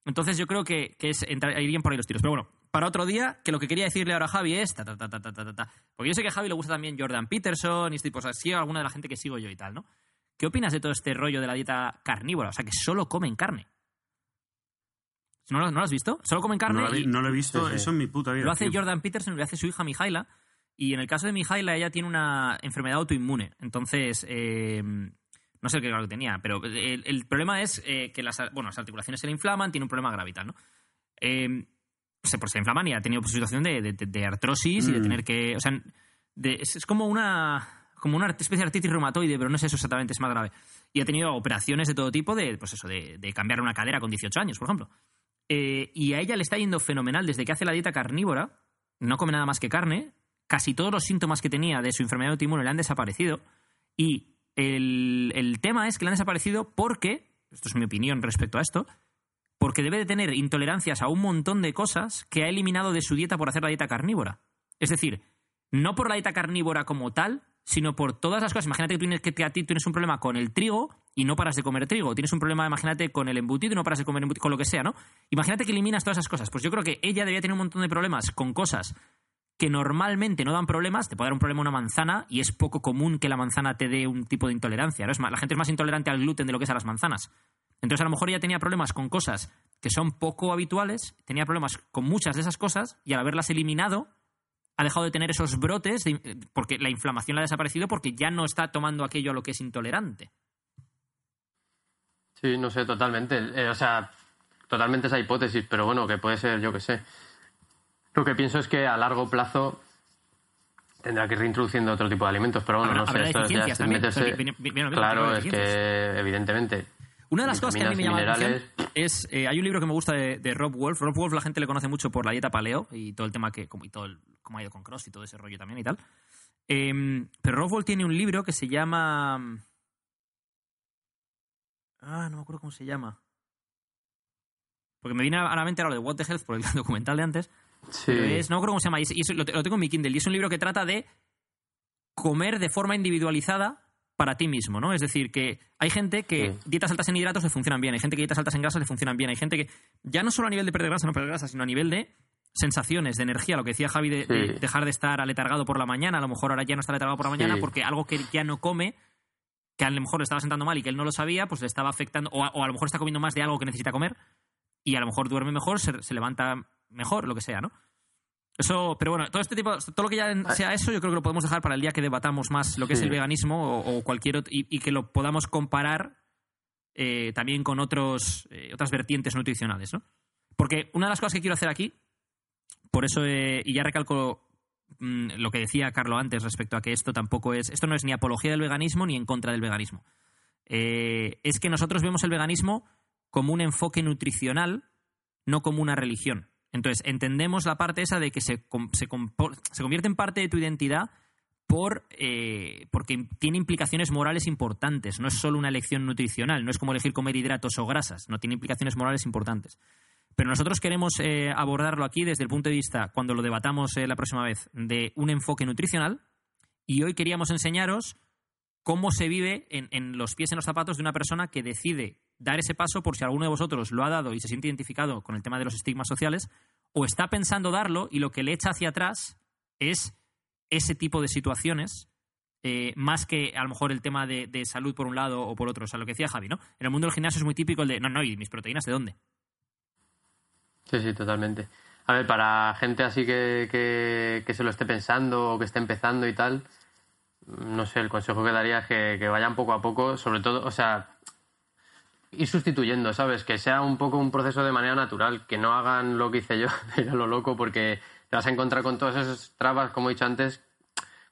[SPEAKER 1] Entonces yo creo que, que es, irían por ahí los tiros. Pero bueno, para otro día, que lo que quería decirle ahora a Javi es... Ta, ta, ta, ta, ta, ta, ta, ta. Porque yo sé que a Javi le gusta también Jordan Peterson y este tipo, o sea, sí, alguna de la gente que sigo yo y tal, ¿no? ¿Qué opinas de todo este rollo de la dieta carnívora? O sea, que solo comen carne. ¿No lo, no lo has visto? Solo comen carne
[SPEAKER 3] No lo, he-
[SPEAKER 1] y
[SPEAKER 3] no lo he visto
[SPEAKER 2] Sí,
[SPEAKER 3] eso en mi puta vida.
[SPEAKER 1] lo hace
[SPEAKER 3] tío.
[SPEAKER 1] Jordan Peterson y lo hace su hija Mijaila. Y en el caso de Mijaila, ella tiene una enfermedad autoinmune. Entonces, eh, no sé qué que tenía, pero el, el problema es eh, que las, bueno, las articulaciones se le inflaman, tiene un problema grave y tal, ¿no? Eh, se, pues se inflaman y ha tenido pues, situación de, de- de artrosis y de
[SPEAKER 3] Mm.
[SPEAKER 1] tener que. O sea, de- es, es como una como una especie de artritis reumatoide, pero no es eso exactamente, es más grave. Y ha tenido operaciones de todo tipo de, pues eso, de, de cambiar una cadera con 18 años, por ejemplo. Eh, y a ella le está yendo fenomenal desde que hace la dieta carnívora, no come nada más que carne, casi todos los síntomas que tenía de su enfermedad autoinmune le han desaparecido. Y el, el tema es que le han desaparecido porque, esto es mi opinión respecto a esto, porque debe de tener intolerancias a un montón de cosas que ha eliminado de su dieta por hacer la dieta carnívora. Es decir, no por la dieta carnívora como tal, sino por todas las cosas. Imagínate que, tienes, que a ti tienes un problema con el trigo y no paras de comer trigo. Tienes un problema, imagínate, con el embutido y no paras de comer embutido, con lo que sea, ¿no? Imagínate que eliminas todas esas cosas. Pues yo creo que ella debería tener un montón de problemas con cosas que normalmente no dan problemas. Te puede dar un problema una manzana y es poco común que la manzana te dé un tipo de intolerancia. Es la gente es más intolerante al gluten de lo que es a las manzanas. Entonces, a lo mejor ella tenía problemas con cosas que son poco habituales, tenía problemas con muchas de esas cosas y al haberlas eliminado, ha dejado de tener esos brotes de- porque la inflamación le ha desaparecido porque ya no está tomando aquello a lo que es intolerante.
[SPEAKER 2] Sí, no sé, totalmente. Eh, o sea, totalmente esa hipótesis, pero bueno, que puede ser, yo que sé. Lo que pienso es que a largo plazo tendrá que ir reintroduciendo otro tipo de alimentos, pero bueno,
[SPEAKER 1] Habrá-
[SPEAKER 2] no sé, esto ya es meterse- claro, es que evidentemente.
[SPEAKER 1] Una de las cosas que a mí me llama la atención es, eh, hay un libro que me gusta de, de Rob Wolf. Rob Wolf la gente le conoce mucho por la dieta paleo y todo el tema que, como, y todo el, cómo ha ido con Cross y todo ese rollo también y tal. Em, pero Rob Wolf tiene un libro que se llama... Ah, no me acuerdo cómo se llama. Porque me viene a la mente ahora lo de What the Health por el documental de antes.
[SPEAKER 2] Sí.
[SPEAKER 1] Es, no me acuerdo cómo se llama. y es- y es- lo, lo tengo en mi Kindle. Y es un libro que trata de comer de forma individualizada para ti mismo, ¿no? Es decir, que hay gente que
[SPEAKER 2] Sí.
[SPEAKER 1] dietas altas en hidratos le funcionan bien, hay gente que dietas altas en grasas le funcionan bien, hay gente que ya no solo a nivel de perder grasa, no perder grasa, sino a nivel de sensaciones, de energía, lo que decía Javi de,
[SPEAKER 2] Sí.
[SPEAKER 1] de dejar de estar aletargado por la mañana, a lo mejor ahora ya no está aletargado por la mañana
[SPEAKER 2] Sí.
[SPEAKER 1] porque algo que ya no come, que a lo mejor le estaba sentando mal y que él no lo sabía, pues le estaba afectando, o a, o a lo mejor está comiendo más de algo que necesita comer y a lo mejor duerme mejor, se, se levanta mejor, lo que sea, ¿no? Eso, pero bueno, todo este tipo, todo lo que ya sea eso, yo creo que lo podemos dejar para el día que debatamos más lo que es el veganismo o, o cualquier otro, y, y que lo podamos comparar eh, también con otros, eh, otras vertientes nutricionales, ¿no? Porque una de las cosas que quiero hacer aquí, por eso, eh, y ya recalco mm, lo que decía Carlo antes respecto a que esto tampoco es, esto no es ni apología del veganismo ni en contra del veganismo. Eh, es que nosotros vemos el veganismo como un enfoque nutricional, no como una religión. Entonces, entendemos la parte esa de que se, se, se convierte en parte de tu identidad por, eh, porque tiene implicaciones morales importantes. No es solo una elección nutricional, no es como elegir comer hidratos o grasas, no tiene implicaciones morales importantes. Pero nosotros queremos eh, abordarlo aquí desde el punto de vista, cuando lo debatamos eh, la próxima vez, de un enfoque nutricional. Y hoy queríamos enseñaros cómo se vive en, en los pies en los zapatos de una persona que decide dar ese paso por si alguno de vosotros lo ha dado y se siente identificado con el tema de los estigmas sociales, o está pensando darlo y lo que le echa hacia atrás es ese tipo de situaciones, eh, más que a lo mejor el tema de, de salud por un lado o por otro. O sea, lo que decía Javi, ¿no? En el mundo del gimnasio es muy típico el de, no, no, ¿y mis proteínas de dónde?
[SPEAKER 2] Sí, sí, totalmente. A ver, para gente así que, que, que se lo esté pensando o que esté empezando y tal, no sé, el consejo que daría es que, que vayan poco a poco, sobre todo, o sea, ir sustituyendo, ¿sabes? Que sea un poco un proceso de manera natural, que no hagan lo que hice yo, lo loco, porque te vas a encontrar con todas esas trabas, como he dicho antes,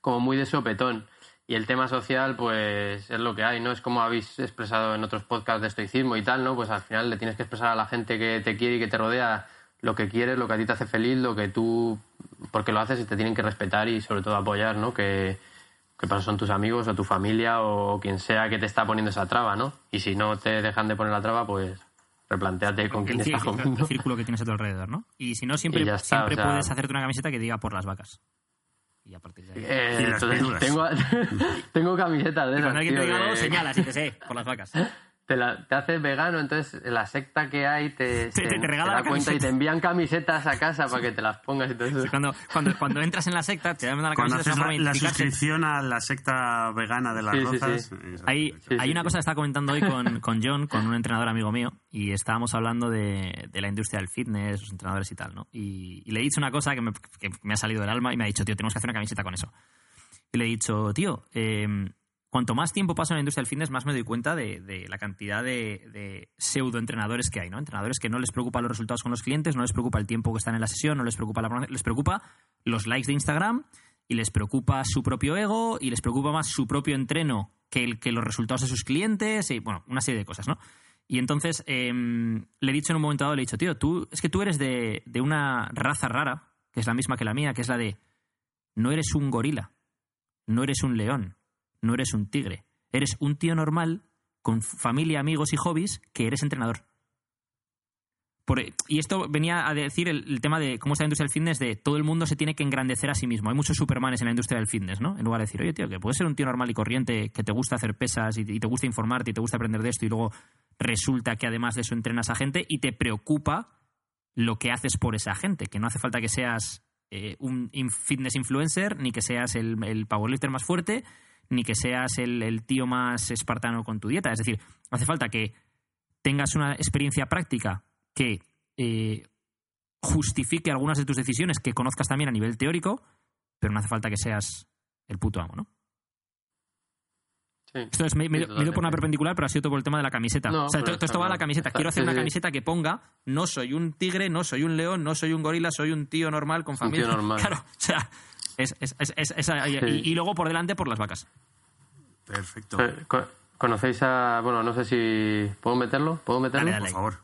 [SPEAKER 2] como muy de sopetón. Y el tema social, pues es lo que hay, ¿no? Es como habéis expresado en otros podcasts de estoicismo y tal, ¿no? Pues al final le tienes que expresar a la gente que te quiere y que te rodea lo que quieres, lo que a ti te hace feliz, lo que tú, porque lo haces y te tienen que respetar y sobre todo apoyar, ¿no? Que, que para son tus amigos o tu familia o quien sea que te está poniendo esa traba, ¿no? Y si no te dejan de poner la traba, pues replanteate con quién
[SPEAKER 1] el,
[SPEAKER 2] estás comiendo.
[SPEAKER 1] el círculo que tienes a tu alrededor, ¿no? Y si no, siempre,
[SPEAKER 2] está,
[SPEAKER 1] siempre
[SPEAKER 2] o sea-
[SPEAKER 1] puedes hacerte una camiseta que diga por las vacas. Y a partir de ahí.
[SPEAKER 2] Eh, entonces, tengo, tengo camisetas de
[SPEAKER 1] Y
[SPEAKER 2] esas,
[SPEAKER 1] cuando alguien te diga algo,
[SPEAKER 2] que-
[SPEAKER 1] señalas y te sé, por las vacas.
[SPEAKER 2] Te, la- te haces vegano, entonces la secta que hay te,
[SPEAKER 1] Te- te- te regala
[SPEAKER 2] da
[SPEAKER 1] la
[SPEAKER 2] cuenta y te envían camisetas a casa para que te las pongas y todo eso.
[SPEAKER 1] Cuando, cuando, cuando entras en la secta, te dan la camiseta
[SPEAKER 3] haces la, la suscripción a la secta vegana de las
[SPEAKER 2] Sí,
[SPEAKER 3] rozas.
[SPEAKER 1] Hay,
[SPEAKER 3] exacto.
[SPEAKER 2] Sí,
[SPEAKER 1] hay
[SPEAKER 2] sí,
[SPEAKER 1] una
[SPEAKER 2] sí.
[SPEAKER 1] cosa que estaba comentando hoy con, con John, con un entrenador amigo mío, y estábamos hablando de, de la industria del fitness, los entrenadores y tal, ¿no? Y, y le he dicho una cosa que me, que me ha salido del alma y me ha dicho, tío, tenemos que hacer una camiseta con eso. Y le he dicho, tío, eh, cuanto más tiempo paso en la industria del fitness, más me doy cuenta de, la cantidad de, de pseudo-entrenadores que hay, ¿no? Entrenadores que no les preocupa los resultados con los clientes, no les preocupa el tiempo que están en la sesión, no les preocupa la les preocupa los likes de Instagram y les preocupa su propio ego y les preocupa más su propio entreno que, los resultados de sus clientes y, bueno, una serie de cosas, ¿no? Y entonces eh, le he dicho en un momento dado, le he dicho, tío, tú, es que tú eres de una raza rara, que es la misma que la mía, que es la de, no eres un gorila, no eres un león, no eres un tigre, eres un tío normal con familia, amigos y hobbies que eres entrenador. Por- y esto venía a decir el, tema de cómo está la industria del fitness, de todo el mundo se tiene que engrandecer a sí mismo. Hay muchos supermanes en la industria del fitness, ¿no? En lugar de decir, oye, tío, que puedes ser un tío normal y corriente, que te gusta hacer pesas y, te gusta informarte y te gusta aprender de esto y luego resulta que además de eso entrenas a gente y te preocupa lo que haces por esa gente, que no hace falta que seas eh, un fitness influencer, ni que seas el, el powerlifter más fuerte, ni que seas el, el tío más espartano con tu dieta. Es decir, hace falta que tengas una experiencia práctica que eh, justifique algunas de tus decisiones, que conozcas también a nivel teórico, pero no hace falta que seas el puto amo, ¿no?
[SPEAKER 2] Sí.
[SPEAKER 1] Esto es, me, me-
[SPEAKER 2] Sí,
[SPEAKER 1] me he ido por una perpendicular, pero ha sido todo por el tema de la camiseta.
[SPEAKER 2] No,
[SPEAKER 1] o sea,
[SPEAKER 2] pero
[SPEAKER 1] todo, todo esto va a la camiseta. Quiero hacer una camiseta que ponga no soy un tigre, no soy un león, no soy un gorila, soy un tío normal con
[SPEAKER 2] Un
[SPEAKER 1] familia.
[SPEAKER 2] tío normal.
[SPEAKER 1] Claro, o sea, es, es- es- es- esa- y,
[SPEAKER 2] Sí.
[SPEAKER 1] y luego por delante por las vacas.
[SPEAKER 3] Perfecto.
[SPEAKER 2] Eh, co- ¿Conocéis a... Bueno, no sé si... ¿Puedo meterlo? ¿Puedo meterlo?
[SPEAKER 1] Dale,
[SPEAKER 3] Por favor.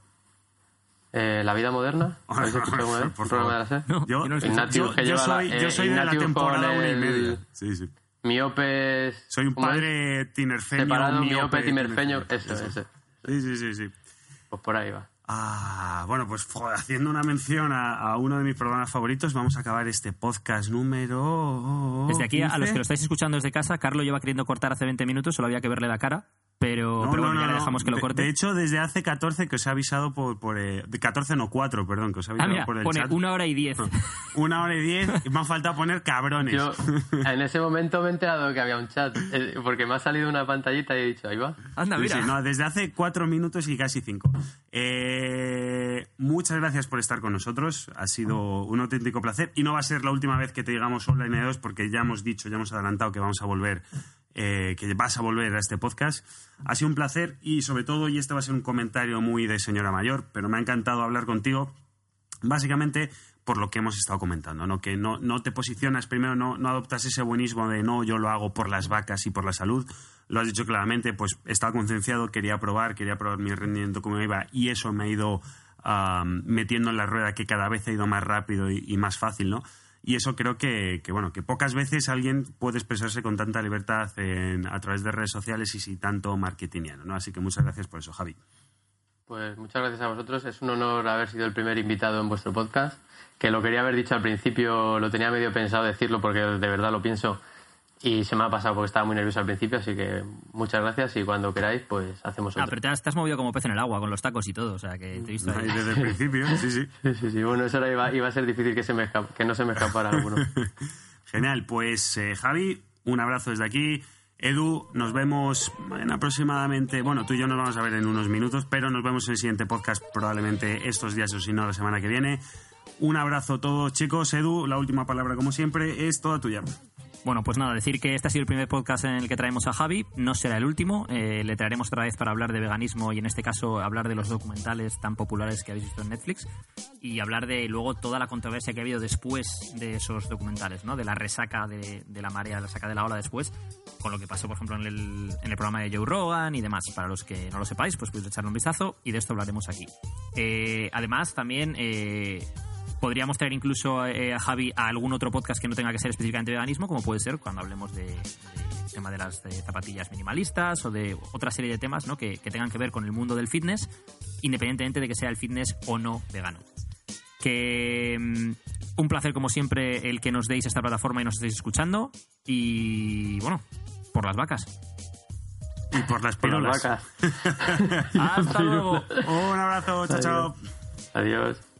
[SPEAKER 2] Eh, ¿La vida moderna? ¿Habéis escuchado alguna vez?
[SPEAKER 3] Por
[SPEAKER 2] ¿Un programa de la
[SPEAKER 3] favor.
[SPEAKER 1] No,
[SPEAKER 3] Yo,
[SPEAKER 1] yo
[SPEAKER 2] Ignatius,
[SPEAKER 3] yo-
[SPEAKER 2] que
[SPEAKER 3] yo soy, yo
[SPEAKER 2] eh,
[SPEAKER 3] soy de la temporada una y media. Sí, sí.
[SPEAKER 2] Miopes...
[SPEAKER 3] Soy un padre tinerfeño.
[SPEAKER 2] Separado,
[SPEAKER 3] miope,
[SPEAKER 2] miope, tinerfeño.
[SPEAKER 3] tinerfeño.
[SPEAKER 2] Eso, eso.
[SPEAKER 3] Sí, sí, sí, sí.
[SPEAKER 2] Pues por ahí va.
[SPEAKER 3] Ah, bueno, pues haciendo una mención a, a uno de mis programas favoritos, vamos a acabar este podcast número.
[SPEAKER 1] Desde aquí, a
[SPEAKER 3] 15.
[SPEAKER 1] los que lo estáis escuchando desde casa, Carlos lleva queriendo cortar hace 20 minutos, solo había que verle la cara. Pero,
[SPEAKER 3] No,
[SPEAKER 1] pero
[SPEAKER 3] no,
[SPEAKER 1] bueno,
[SPEAKER 3] no,
[SPEAKER 1] ya le dejamos que lo
[SPEAKER 3] De-
[SPEAKER 1] corte.
[SPEAKER 3] De, hecho, desde hace 14 que os he avisado por. por eh, de 14 no, 4, perdón, que os he
[SPEAKER 1] ah,
[SPEAKER 3] avisado
[SPEAKER 1] mira,
[SPEAKER 3] por el
[SPEAKER 1] pone
[SPEAKER 3] chat.
[SPEAKER 1] una hora y diez.
[SPEAKER 3] Una hora y diez, y me ha faltado poner cabrones.
[SPEAKER 2] Yo en ese momento me he enterado que había un chat, eh, porque me ha salido una pantallita y he dicho, ahí va.
[SPEAKER 1] Anda,
[SPEAKER 3] Sí,
[SPEAKER 1] mira.
[SPEAKER 3] sí, no, desde hace cuatro minutos y casi cinco. Eh, muchas gracias por estar con nosotros. Ha sido un auténtico placer. Y no va a ser la última vez que te digamos hola N2 porque ya hemos dicho, ya hemos adelantado que vamos a volver, eh, que vas a volver a este podcast. Ha sido un placer y sobre todo, y este va a ser un comentario muy de señora mayor, pero me ha encantado hablar contigo. Básicamente por lo que hemos estado comentando, ¿no? que no, no te posicionas primero, no, no adoptas ese buenismo de no, yo lo hago por las vacas y por la salud. Lo has dicho claramente, pues estaba concienciado, quería probar, quería probar mi rendimiento como iba y eso me ha ido ah, metiendo en la rueda que cada vez ha ido más rápido y más fácil, ¿no? Y eso creo que, bueno, que pocas veces alguien puede expresarse con tanta libertad en- a través de redes sociales y sin tanto marketingiano, ¿no? Así que muchas gracias por eso, Javi.
[SPEAKER 2] Pues muchas gracias a vosotros. Es un honor haber sido el primer invitado en vuestro podcast. Que lo quería haber dicho al principio, lo tenía medio pensado decirlo porque de verdad lo pienso y se me ha pasado porque estaba muy nervioso al principio. Así que muchas gracias y cuando queráis, pues hacemos
[SPEAKER 1] Ah,
[SPEAKER 2] otro.
[SPEAKER 1] pero te has, te has movido como pez en el agua, con los tacos y todo, o sea, que te he visto
[SPEAKER 3] ahí. Desde el principio, sí, sí.
[SPEAKER 2] Sí, sí, sí. Bueno, eso era, iba, iba a ser difícil que, se me escap- que no se me escapara alguno.
[SPEAKER 3] Genial, pues eh, Javi, un abrazo desde aquí. Edu, nos vemos en aproximadamente, bueno, tú y yo nos vamos a ver en unos minutos, pero nos vemos en el siguiente podcast probablemente estos días o si no la semana que viene. Un abrazo a todos chicos. Edu, la última palabra como siempre es toda tuya.
[SPEAKER 1] Bueno, pues nada, decir que este ha sido el primer podcast en el que traemos a Javi, no será el último, eh, le traeremos otra vez para hablar de veganismo y en este caso hablar de los documentales tan populares que habéis visto en Netflix y hablar de luego toda la controversia que ha habido después de esos documentales, ¿no? De la resaca de, de la marea, la resaca de la ola después, con lo que pasó, por ejemplo, en el, en el programa de Joe Rogan y demás. Para los que no lo sepáis, pues podéis echarle un vistazo y de esto hablaremos aquí. Eh, además, también... eh, Podríamos traer incluso eh, a Javi a algún otro podcast que no tenga que ser específicamente veganismo, como puede ser cuando hablemos de, de tema de las de zapatillas minimalistas o de otra serie de temas ¿no? que, que tengan que ver con el mundo del fitness, independientemente de que sea el fitness o no vegano. Que mm, un placer como siempre el que nos deis esta plataforma y nos estéis escuchando y bueno, por las vacas.
[SPEAKER 3] Y por las
[SPEAKER 2] Por las
[SPEAKER 3] pirulas.
[SPEAKER 2] vacas.
[SPEAKER 1] Hasta luego.
[SPEAKER 3] Un abrazo, chao, chao.
[SPEAKER 2] Adiós.